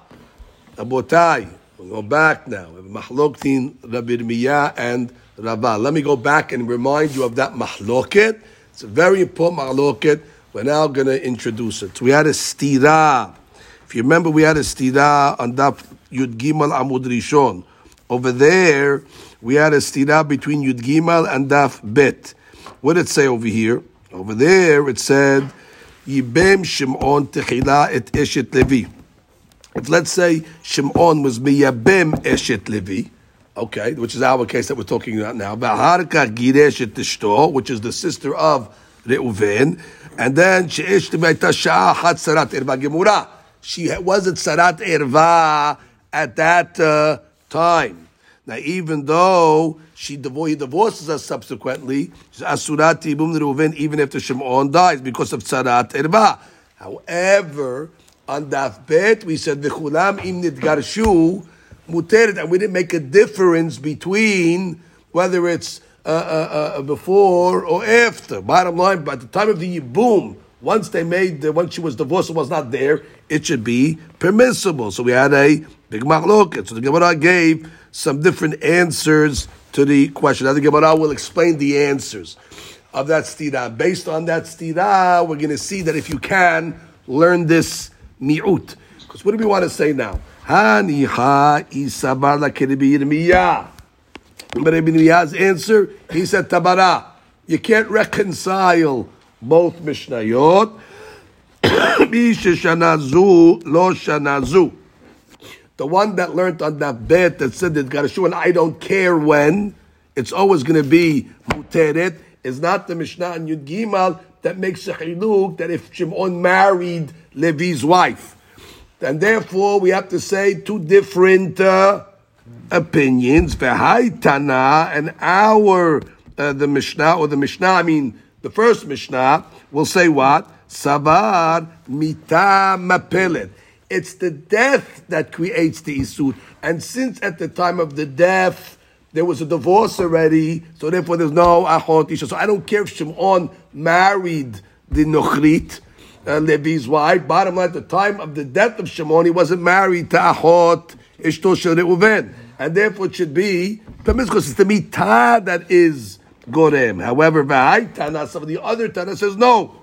Abotai, we'll go back now. Mahlokin, Rabbi Miyah, and Rava. Let me go back and remind you of that mahloket. It's a very important mahloket. We're now going to introduce it. We had a stira. If you remember, we had a stira on Daf Yud Gimal Amud Rishon. Over there, we had a stira between Yud Gimal and Daf Bet. What did it say over here? Over there, it said, Yibem Shimon Techila et Eshet Levi. If let's say Shimon was miyabem eshet Levi, okay, which is our case that we're talking about now, v'harka giresh et which is the sister of Reuven, and then she'ish t'meita sha'a hat sarat erva gemura. She wasn't sarat erva at that uh, time. Now, even though she he divorces her subsequently, she's asurat tibum Reuven even after Shimon dies because of tzarat erba. However, on daf bet we said v'chulam im nidgarshu muteret, and we didn't make a difference between whether it's uh, uh, uh, before or after. Bottom line, by the time of the yibum, once they made, the, once she was divorced and was not there, it should be permissible. So we had a big machloket. So the Gemara gave some different answers to the question. Now the Gemara will explain the answers of that stira. Based on that stira, we're going to see that if you can learn this mi'ut. Because what do we want to say now? Haniha isabar la. But Ibn Yah's answer, he said tabara. You can't reconcile both Mishnayot. Shanazu, lo shanazu. The one that learned on that bet that said that got a shoe and I don't care when, it's always going to be muteret, is not the Mishnah and Yud Gimal that makes a chiluk that if Shimon married Levi's wife. And therefore we have to say two different uh, opinions. V'hai Tana and our, uh, the Mishnah, or the Mishnah, I mean, the first Mishnah will say what? Savar mita mapelet. It's the death that creates the isur. And since at the time of the death, there was a divorce already, so therefore there's no achot isha. So I don't care if Shimon married the nochrit, uh, Levi's wife. Bottom line, at the time of the death of Shimon, he wasn't married to achot ishto Reuven. And therefore it should be because it's the mitah that is gorem. However, tana, some of the other tana says no.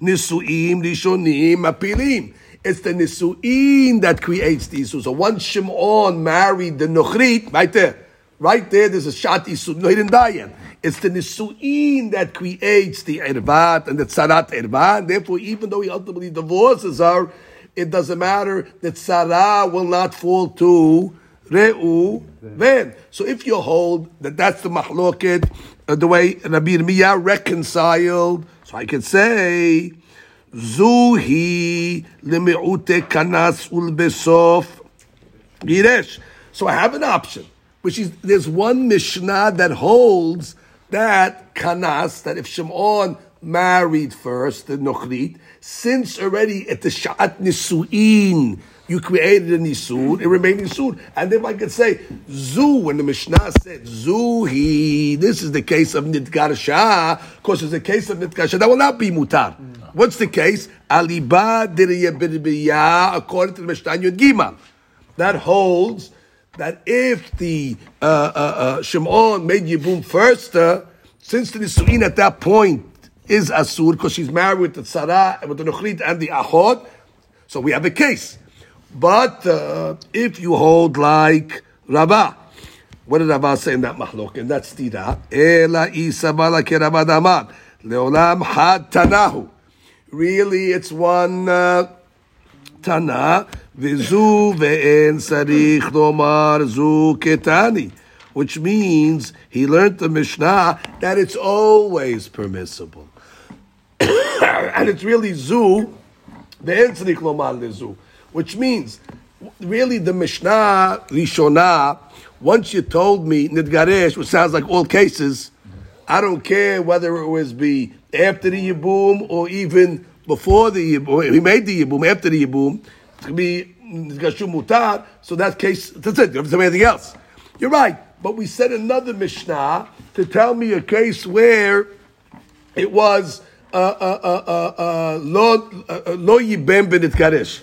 Nisuim, rishonim, apilim. It's the nisuin that creates the isu. So once Shimon married the nochrit, right there, right there, there's a shat isu. No, he didn't die yet. It's the nisuin that creates the ervat and the tzarat ervat. And therefore, even though he ultimately divorces her, it doesn't matter. The tzara will not fall to re'u ven. So if you hold that that's the mahloket, uh, the way Rabbi Miyah reconciled, so I can say. Zuhi lemi'ute kanas ulbesof giresh. So I have an option, which is there's one Mishnah that holds that kanas, that if Shimon married first, the nochrit, since already at the sha'at nisu'in, you created a nisud, it remained nisud. And then I could say, zu, when the Mishnah said zuhi, this is the case of nidgar shah, because it's the case of nidgar shah, that will not be mutar. What's the case? Aliba diriyah according to the Mishnah Yud Gima. That holds that if the uh, uh, uh, Shimon made Yibum first, uh, since the Nisuin at that point is Asur, because she's married with the Tzara, with the Nuchrit and the Achot, so we have a case. But uh, if you hold like Rabbah, what did Rabbah say in that mahlok? And that's tira. Ela isa bala ke Rabbah damar. Leolam had tanahu. Really, it's one uh, tana. Vizu ve'en sarich lomar zu ketani. Which means he learned the Mishnah that it's always permissible. and it's really zu, ve'en sarich lomar lezu which means really the Mishnah Rishonah, once you told me Nidgaresh, which sounds like all cases, I don't care whether it was be after the Yibum or even before the Yibum, he made the Yibum, after the Yibum, it be Nidgashu Mutar, so that case, that's it, you don't anything else. You're right, but we said another Mishnah to tell me a case where it was uh, uh, uh, lo yibem benitgaresh.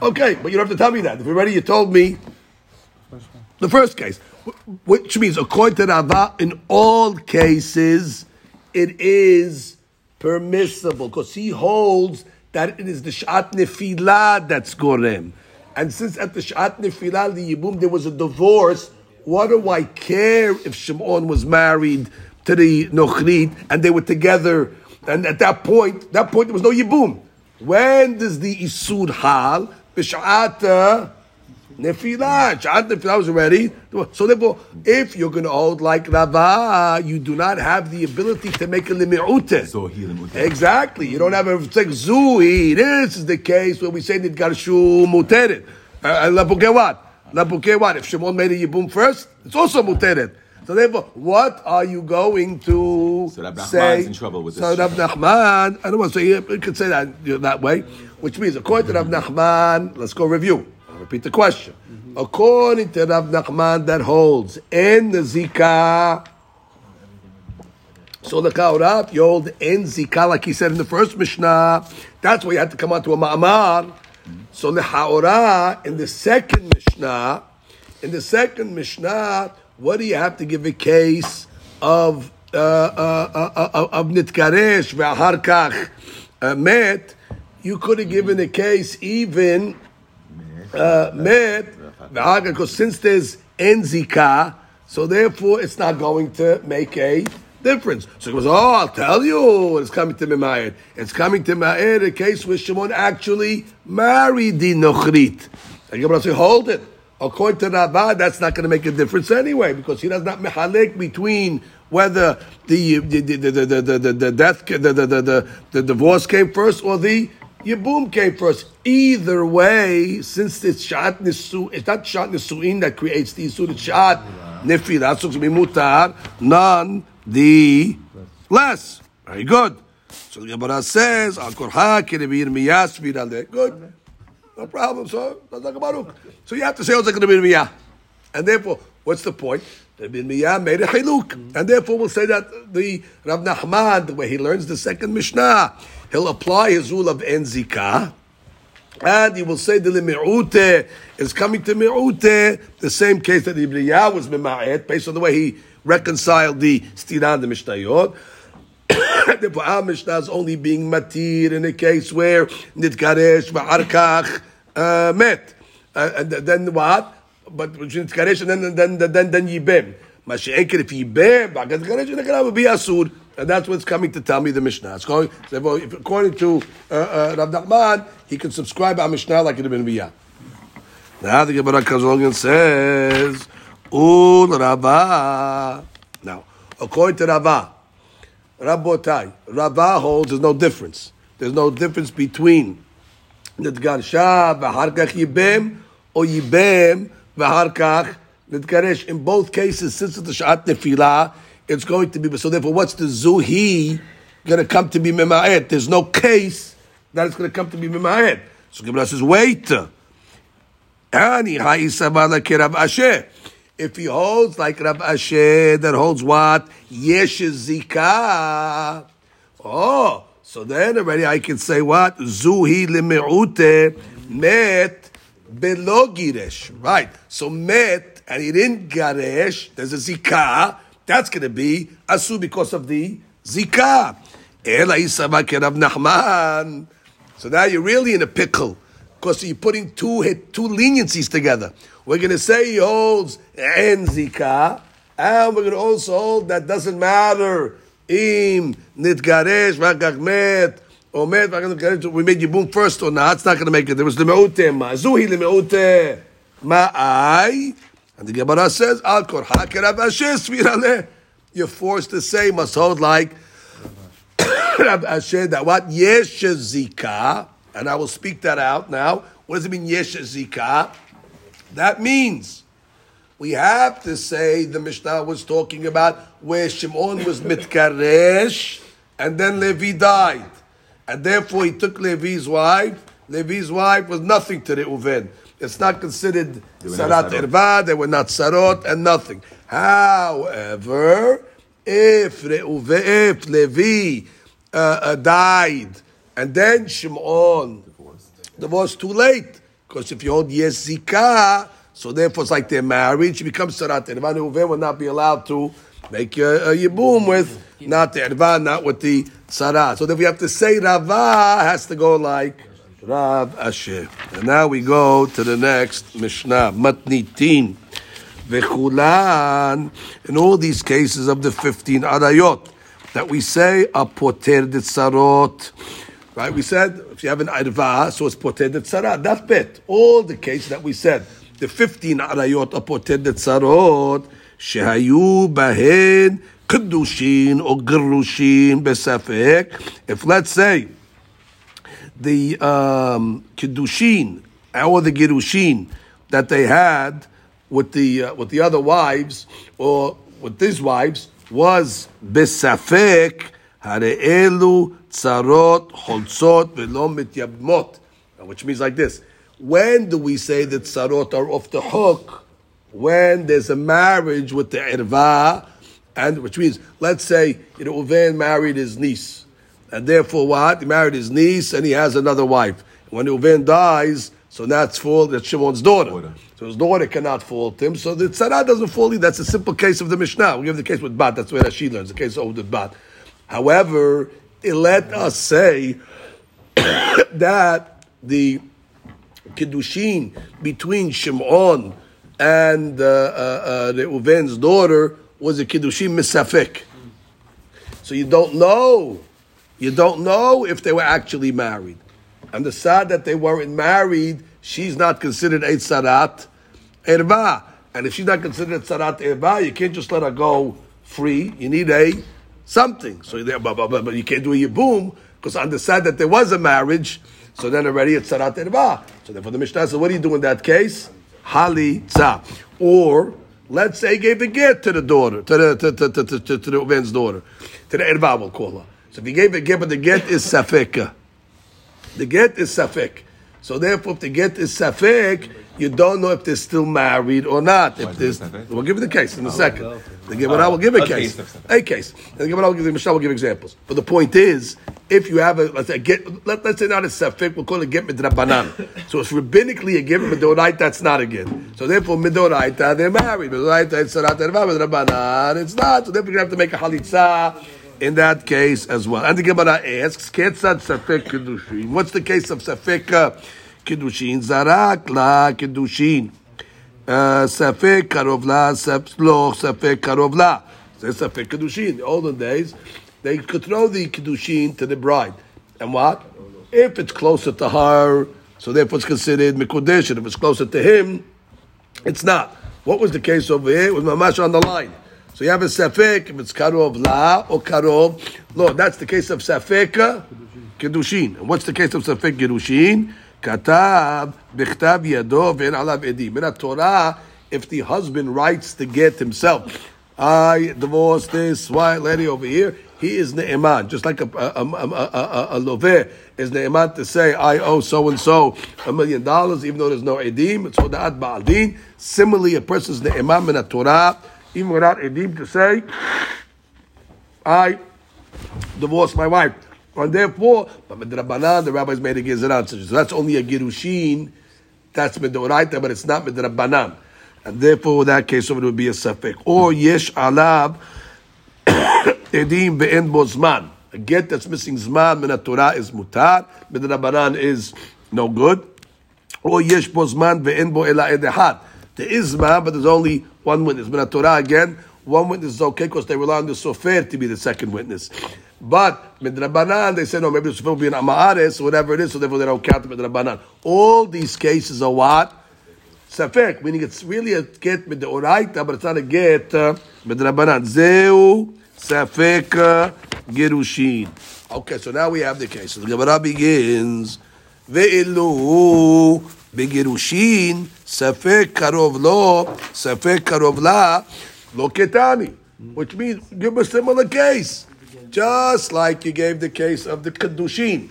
Okay, but you don't have to tell me that. If you already you told me the first case, which means according to Rava, in all cases, it is permissible because he holds that it is the shat nefilah that's gorem. And since at the shat nefilah, the yibum, there was a divorce, what do I care if Shimon was married to the nochrit and they were together? And at that point, that point there was no yibum. When does the isud hal? B'sha'at nefilah. Sha'at nefilah was already. So therefore, if you're going to hold like Rava, you do not have the ability to make a limi'ute. Exactly. You don't have a like zui. This is the case where we say nidgarshu muteret. Uh, uh, what? Lapuke what? If Shimon made a yibum first, it's also muteret. So therefore, what are you going to So say? in trouble with this. so Rav Nachman, I don't want to say you could say that that way, which means according to Rav Nachman, let's go review. I'll repeat the question. According to Rav Nachman, that holds in the zikah. So the kaurat you hold in zikah, like he said in the first Mishnah. That's why you had to come out to a ma'amar. So the haora in the second Mishnah, in the second Mishnah, what do you have to give a case of uh, uh, uh, uh, of nitkaresh ve'ahar uh, met? You could have given the case even uh, met because since there's en zikah, so therefore it's not going to make a difference. So he goes, oh, I'll tell you, it's coming to Mimayed. It's coming to Mimayed, a case where Shimon actually married the Nochrit. And Gemara say, hold it. According to Rabbah, that's not going to make a difference anyway, because he does not mehalek between whether the the the the the, the, the, the death the, the, the, the, the divorce came first or the Yibum came first. Either way, since it's Shat Nisu, it's not Shat Nisuin that creates the Yisur, it's Shat Nefira, so it's going to be Mutar, none the less. Very good. So the Gemara says, Al Korha Kiribir Miyas Virale. Good. No problem, so that's like a Baruch. So you have to say to be Miyah. And therefore, what's the point? Rabbi Miyah made a chiluk, mm-hmm. and therefore we'll say that the Rav Nachman, the way he learns the second Mishnah, he'll apply his rule of enzika, and he will say the mi'ute is coming to mi'ute, the same case that Ibn was mima'et, based on the way he reconciled the stiran the Mishnayot. the our Mishnah is only being matir in a case where nitkaresh v'arkach uh, met. Uh, and then what? But nitkaresh and then then then then, then yibem. Yibem, b'agat nitkaresh nitkaresh will be asur. And that's what's coming to tell me the Mishnah. It's going, according to uh, uh, Rav Nachman, he can subscribe our Mishnah like it had been Biyah. Now the Gemara comes along and says, Ul Rabba. Now, according to Rabba, Rabbotai, Rabba holds there's no difference. There's no difference between Nidgarsha v'harkach yibem or yibem v'harkach nidgaresh. In both cases, since it's the Shat Nefilah, it's going to be, so therefore what's the Zuhi going to come to be Mema'et? There's no case that it's going to come to be Mema'et. So Gemara says, wait. If he holds like Rav Ashi, that holds what? Yesh zikah. Oh, so then already I can say what? Zuhi limi'ute met belo giresh. Right. So met, and he didn't garesh, there's a zikah. That's going to be asu because of the zika. So now you're really in a pickle because you're putting two two leniencies together. We're going to say he holds en zika, and we're going to also hold that doesn't matter im nitgaresh v'agagmet or met v'agagmet. We made yibum first or not. It's not going to make it. There was lemeute ma zuhi lemeute ma'ai, and the Gemara says al You're forced to say must hold like. Rav Ashi that what yesh and I will speak that out now. What does it mean yesh zika? That means we have to say the Mishnah was talking about where Shimon was mitkaresh and then Levi died, and therefore he took Levi's wife. Levi's wife was nothing to Reuven. It's not considered sarat erva. They were not sarot and nothing. However, if Reuven, if Levi uh, uh, died and then Shimon divorced too late because if you hold yes zikah, so therefore it's like they're married. She becomes sarat erva. Reuven will not be allowed to make a, a yibum with not the erva, not with the sarat. So then we have to say Rava has to go like Rav Ashi. And now we go to the next Mishnah, Matnitin. Vechulan, in all these cases of the 15 arayot that we say are poter de tzarot, right? We said if you have an arva, so it's poter de tzarot. That's bit. All the cases that we said, the 15 arayot are poter de tzarot, shehayu bahen kedushin or gerushin besafek. If let's say the um, Kiddushin or the Girushin that they had with the uh, with the other wives or with these wives was besafek hareelu tzarot holzot velo mityabmot, which means like this: When do we say that tzarot are off the hook? When there's a marriage with the irva, and which means let's say you know Reuven married his niece, and therefore what he married his niece and he has another wife. When Reuven dies, so that's fault that Shimon's daughter. Daughter. So his daughter cannot fault him. So the tzara doesn't fault in. That's a simple case of the Mishnah. We give the case with Bat. That's where she learns the case of the Bat. However, it let us say that the kiddushin between Shimon and uh, uh, uh, Reuven's daughter was a kiddushin misafek. So you don't know. You don't know if they were actually married. And the sad that they weren't married, she's not considered a erba. And if she's not considered tzarat erba, you can't just let her go free. You need a something. So but, but, but, you can't do a yibum because on the side that there was a marriage, so then already it's tzarat erba. So therefore the Mishnah says, what do you do in that case? Hali tza. Or let's say he gave the get to the daughter, to the to, to, to, to, to, Reuven's daughter, to the erba we'll call her. So if he gave a get, but the get is safeka. The get is safek. So therefore, if the get is safek, you don't know if they're still married or not. If is it there's, we'll give you the case in a oh, second. The Gemara will give a case, a case. And the Gemara will give the Mishnah will give examples. But the point is, if you have a let's say get, let, let's say not a safek, we'll call it get midrabanan. so it's rabbinically a get midoraita, that's not a get. So therefore, midoraita they're married. Midoraita it's midrabanan, it's not. So therefore, you have to make a halitza in that case as well. And the Gemara asks, Ketzad Safek Kiddushin. What's the case of Safek uh, Kiddushin? Zarak la Kiddushin. Uh, Safek Karov la, Saf- lo Safek Karov la. So Safek Kiddushin. In the olden days, they could throw the Kiddushin to the bride. And what? If it's closer to her, so therefore it's considered Mikodesh. And if it's closer to him, it's not. What was the case over here? It was Mamash on the line. So you have a Safek, if it's Karov La or Karov Lo. That's the case of Safek uh, Kedushin. And what's the case of Safek Kedushin? Katav, Bichtav Yado, Ve'en Alav Edim. In a Torah, if the husband writes the get himself, I divorced this white lady over here, he is Ne'eman, just like a, a, a, a, loveh is Ne'eman to say, I owe so and so a million dollars, even though there's no Edim, it's Hoda'at Ba'aldin. Similarly, a person's Ne'eman in a Torah, even without Edim to say, I divorced my wife. And therefore, but Midrabanan, the rabbis made a Gezerah. So that's only a Girushin, that's Midoraita, but it's not Midrabanan. And therefore, in that case, it would be a Safek. Or Yesh Alab, Edim ve'en bo zman. A get that's missing zman min Torah is mutar, min Rabbanan is no good. Or yesh bo zman ve'en bo ela ed echad. There is zman, but there's only one witness. Min Torah again, one witness is okay because they rely on the sofer to be the second witness. But min Rabbanan, they say no, maybe the sofer will be an amares whatever it is, so therefore they don't count min Rabbanan. All these cases are what? Safek, meaning it's really a get with the oraita, but it's not a get uh, with Rabbanan. Zeu Safek uh, Gerushin. Okay, so now we have the case. So the Gemara begins. Ve'ilu begerushin Safek karov lo Safek karov la lo ketani, which means give a similar case, just like you gave the case of the kedushin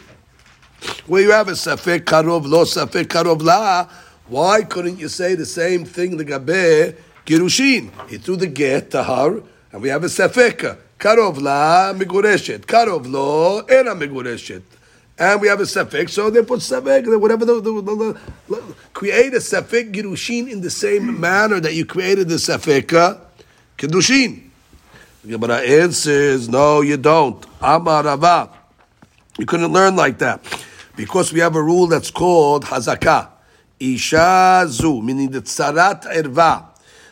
where you have a safek karov lo safek karov la, why couldn't you say the same thing the gabe girushin? He threw the get to her, and we have a safek karov la migureshet, karov lo ena migureshet. And we have a safek, so they put safek, whatever the, the, the, the- create a safek girushin in the same manner that you created the safek uh, kedushin. The Gemara answers, no, you don't. Amar Rava. You couldn't learn like that because we have a rule that's called hazaka, Isha zu, meaning the tzarat erva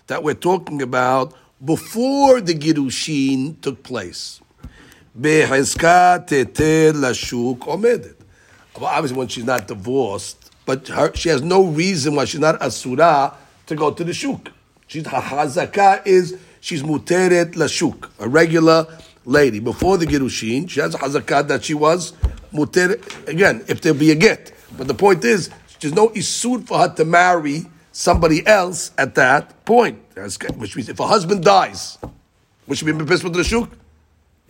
that we're talking about before the girushin took place. Behezka teter lashuk omedet. Well, obviously, when she's not divorced, but her, she has no reason why she's not asura to go to the shuk. She's her hazakah is she's muteret lashuk, a regular lady. Before the girushin, she has a hazakah that she was muteret. Again, if there be a get, but the point is, there's no isur for her to marry somebody else at that point. Which means if a husband dies, would she be pissed with the shuk?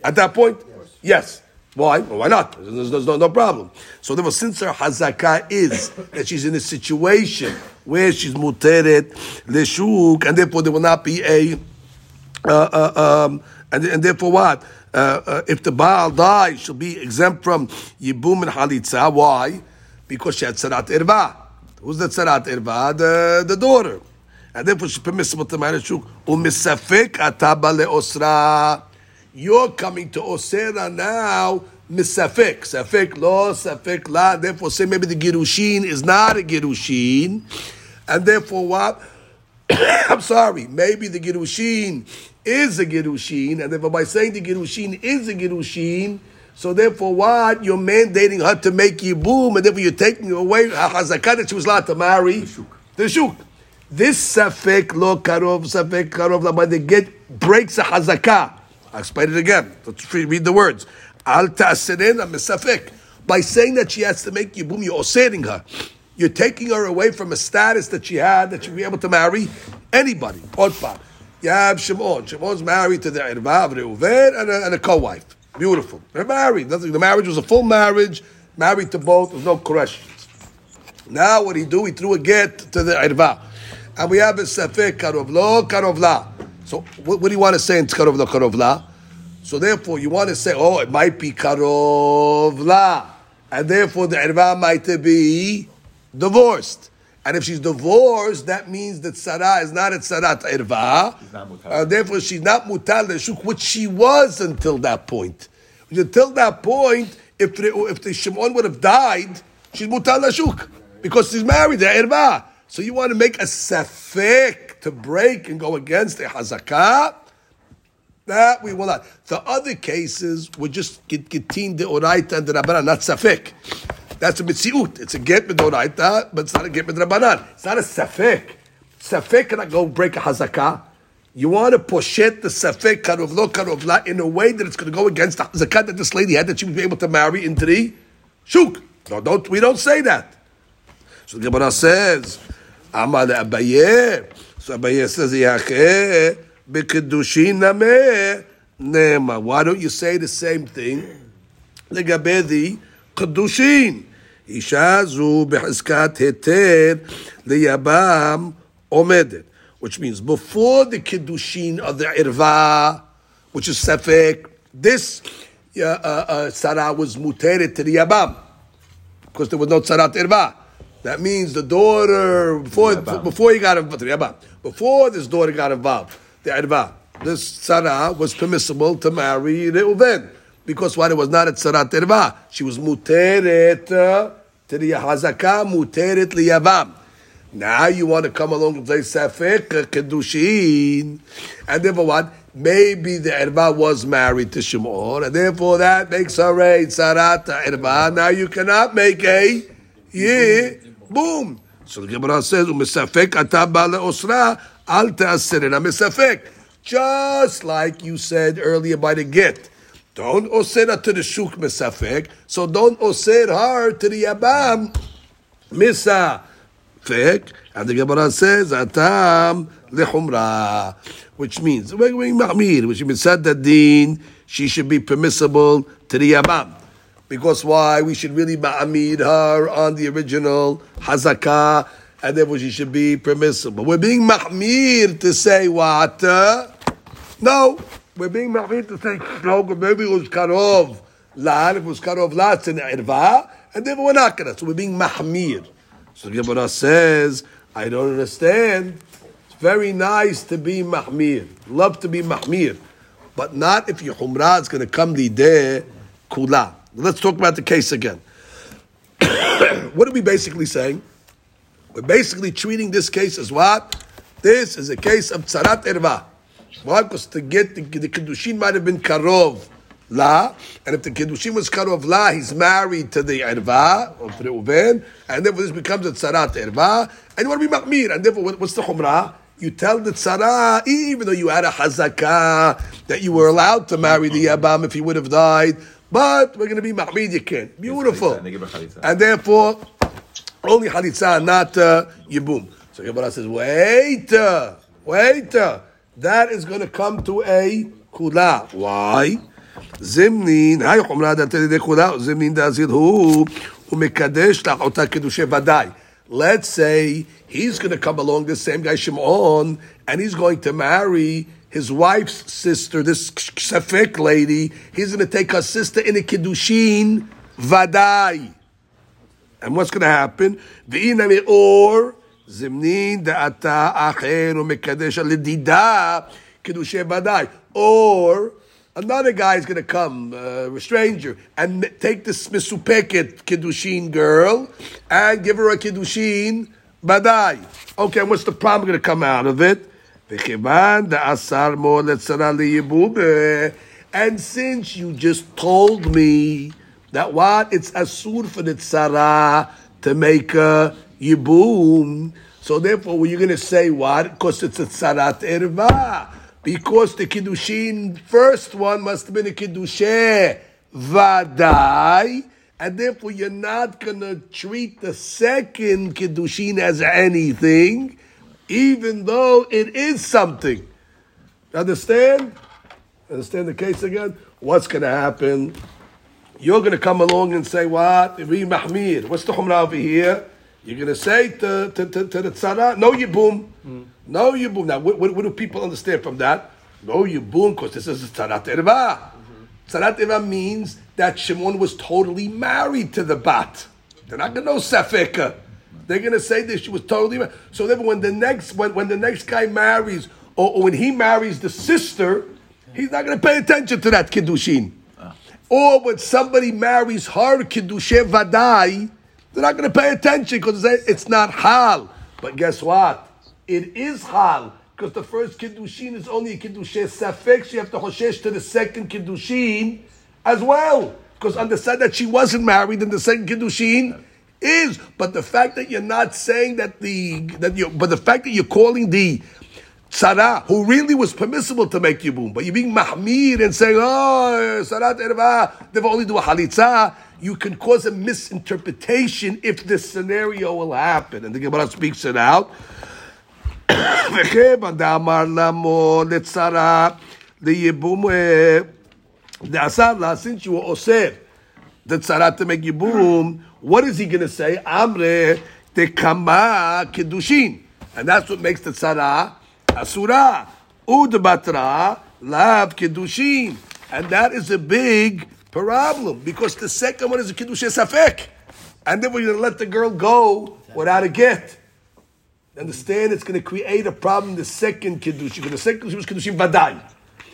At that point? Yes. Why? Well, why not? There's, there's no, no problem. So therefore, since her hazakah is that she's in a situation where she's muteret leshuk, and therefore there will not be a, uh, uh, um, and, and therefore what? Uh, uh, if the Baal dies, she'll be exempt from Yibum and Halitza. Why? Because she had Sarat Irba. Who's the Sarat Irba? The, the daughter. And therefore she's permissible to marry Shuk. Umisafik ataba leosra. You're coming to Osera now, misafik. Safik lo, safik la. Therefore say maybe the Girushin is not a Girushin. And therefore what? I'm sorry, maybe the Girushin is a Girushin, and therefore by saying the Girushin is a Girushin, so therefore what? You're mandating her to make you boom, and therefore you're taking away Hazakah that she was allowed to marry. The Shuk. The Shuk. This Safek lo Karov, Safek Karov, by the get breaks a Hazakah. I'll explain it again. Let's read the words. Al. By saying that she has to make Yibum, you're osering her. You're taking her away from a status that she had, that she'd be able to marry anybody. Otpa. You have Shimon. Shimon's married to the Irva of Reuven and a, and a co-wife. Beautiful. They're married. Nothing. The marriage was a full marriage, married to both. There's no questions. Now what he do? He threw a get to the Irva. And we have a Safek Karov Lo, Karov La. So what, what do you want to say in Karov Lo, Karov La? So therefore you want to say, oh, it might be Karov La. And therefore the Irva might be divorced. And if she's divorced, that means that Sarah is not at Sarat Irva. Uh, therefore, she's not mutal leshuk, which she was until that point. Until that point, if the, if the Shimon would have died, she's mutal leshuk because she's married to Irva. So you want to make a safek to break and go against a hazakah? That we will not. The other cases were just get getin de oraita and the rabbanan, not safek. That's a mitziut. It's a get midoraita, but it's not a get midrabanan. It's not a safek. Safek cannot go break a hazakah. You want to poshet the safek karov lo karov la in a way that it's going to go against the hazakah that this lady had that she would be able to marry into the shuk. No, don't we don't say that. So the Gemara says, Amar Abaye. So Abaye says, Yacheh b'kedushin nameh nema. Why don't you say the same thing? לגבי the קדושין. אישה זו בחזקת היתר ליבם עומדת. Which means before the kiddushin of the irva, which is sefek, this uh, uh, uh, Sarah was muteret to the yabam because there was no tzarat irva. That means the daughter before before he got involved, Yabam, before this daughter got involved, the irva, this Sarah was permissible to marry Reuven because why it was not a tzarat irva. She was muteret to the hazakah, muteret liyavam. Now you want to come along and say safek kedushin, and therefore what? Maybe the erba was married to Shimon, and therefore that makes her a tzarat erba. Now you cannot make a yeah, boom. So the Gemara says, "Umisafek ata bala osra al te'aserena misafek." Just like you said earlier by the get. Don't osera to the shuk misafek, so don't oser her to the abam misa fake, and the Gemara says atam lechumra, which means which means that din she should be permissible to the yabam. Because why? We should really ma'amid her on the original hazakah, and therefore she should be permissible. We're being mahmir to say what? Uh, no, we're being mahmir to say no. Maybe it was karov la, it was karov la, it's an irva, and therefore we're not gonna. So we're being mahmir. So the Gemara says, I don't understand. It's very nice to be mahmir. Love to be mahmir. But not if your humrah is going to come the day kula. Let's talk about the case again. what are we basically saying? We're basically treating this case as what? This is a case of tzarat erva. Why? Because to get the, the kiddushin might have been karov la, and if the kiddushin was karov la, he's married to the erva of Reuven, and therefore this becomes a tzarat erva, and you want to be makmir, and therefore what's the chumrah? You tell the tzara, even though you had a hazakah, that you were allowed to marry the yabam if he would have died, but we're going to be mahmid, you can't. Beautiful. And they give her chalitza. And therefore, only chalitza, not uh, yibum. So Gemara says, wait, uh, wait. uh, that is going to come to a kula. Why? זמנין, היי חומרה דתת ידי כולה, זמנין דאזיל הוא, הוא מקדש לך אותה קידושי ודאי. Let's say he's going to come along, this same guy Shimon, and he's going to marry his wife's sister, this Sefik lady. He's going to take her sister in a kiddushin vadai. And what's going to happen? V'inami or zimnin da'ata acher u'mekadesh l'dida kiddushe vadai. Or another guy is going to come, uh, a stranger, and take this misupeket kiddushin girl and give her a kiddushin vadai. Okay, what's the problem going to come out of it? וכיוון דאסר מו לצרה ליבובה, and since you just told me that what it's asur for the tzara to make a yibum, so therefore you're going to say what? Because it's a tzarat erva. Because the kiddushin first one must have been a kiddushe vadai, and therefore you're not going to treat the second kiddushin as anything, even though it is something. Understand? Understand the case again? What's going to happen? You're going to come along and say, what? Ibi Mahmir. What's the Humrah over here? You're going to say to, to, to, to the tzara, no yibum. No yibum. Now, what, what, what do people understand from that? No yibum, because this is tzarat erva. Erva means that Shimon was totally married to the bat. They're not going to know sefeka. They're going to say that she was totally. So then when the next, when, when the next guy marries, or, or when he marries the sister, he's not going to pay attention to that kiddushin. Ah. Or when somebody marries her kiddushe vadai, they're not going to pay attention because it's not hal. But guess what? It is hal because the first kiddushin is only a kiddushe safek. You have to hoshesh to the second kiddushin as well because on the side that she wasn't married, in the second kiddushin is. But the fact that you're not saying that the that you but the fact that you're calling the tzara who really was permissible to make yibum, but you're being mahmir and saying, oh, tzara erva, they've only do a halitza. You can cause a misinterpretation if this scenario will happen. And the Gemara speaks it out. Eh, since you were osir, the tzara to make yibum, what is he going to say? Amre tekama kedushin. And that's what makes the tzara asura. Udbatra lav kedushin. And that is a big problem because the second one is a kedushin safek. And then we're going to let the girl go without a get. Understand? It's going to create a problem the second kedushin. The second kedushin was kedushin vadai.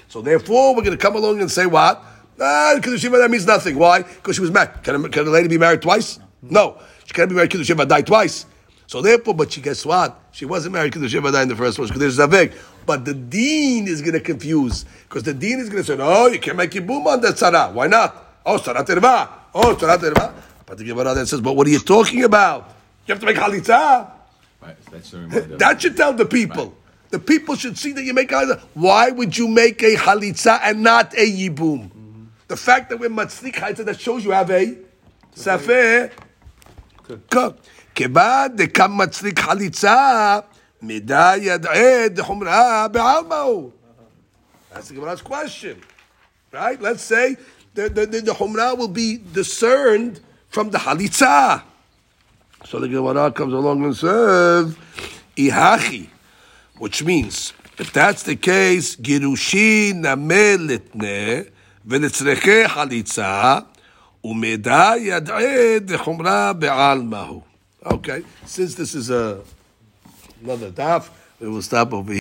So therefore, we're going to come along and say what? Ah, kedushin vadai means nothing. Why? Because she was married. Can a, can a lady be married twice? No, she can't be married kedushin vadai twice. So therefore, but she guess what? She wasn't married kedushin vadai in the first one. Because there's safek. But the dean is going to confuse because the dean is going to say, "No, you can't make yibum on that tzara. Why not? Oh, tzarat erva. Oh, tzarat erva." But the Gemara then says, "But what are you talking about? You have to make halitza." Right. That should tell the people. The people should see that you make halitza. Why would you make a halitza and not a yibum? The fact that we're matzlik halitza, that shows you have a safeh cup. כיוון de kam matzlik מידע midaya דחומרה בעלמא הוא. That's the Gemara's question. Right? Let's say the, the, the, the Humrah will be discerned from the Halitza. So the Gemara comes along and says, Ihachi, which means, if that's the case, Girushin amelitne. V'netzreche Halitza, umeda yad'eh dechumra be'al mahu. Okay, since this is a, another daf, we will stop over here.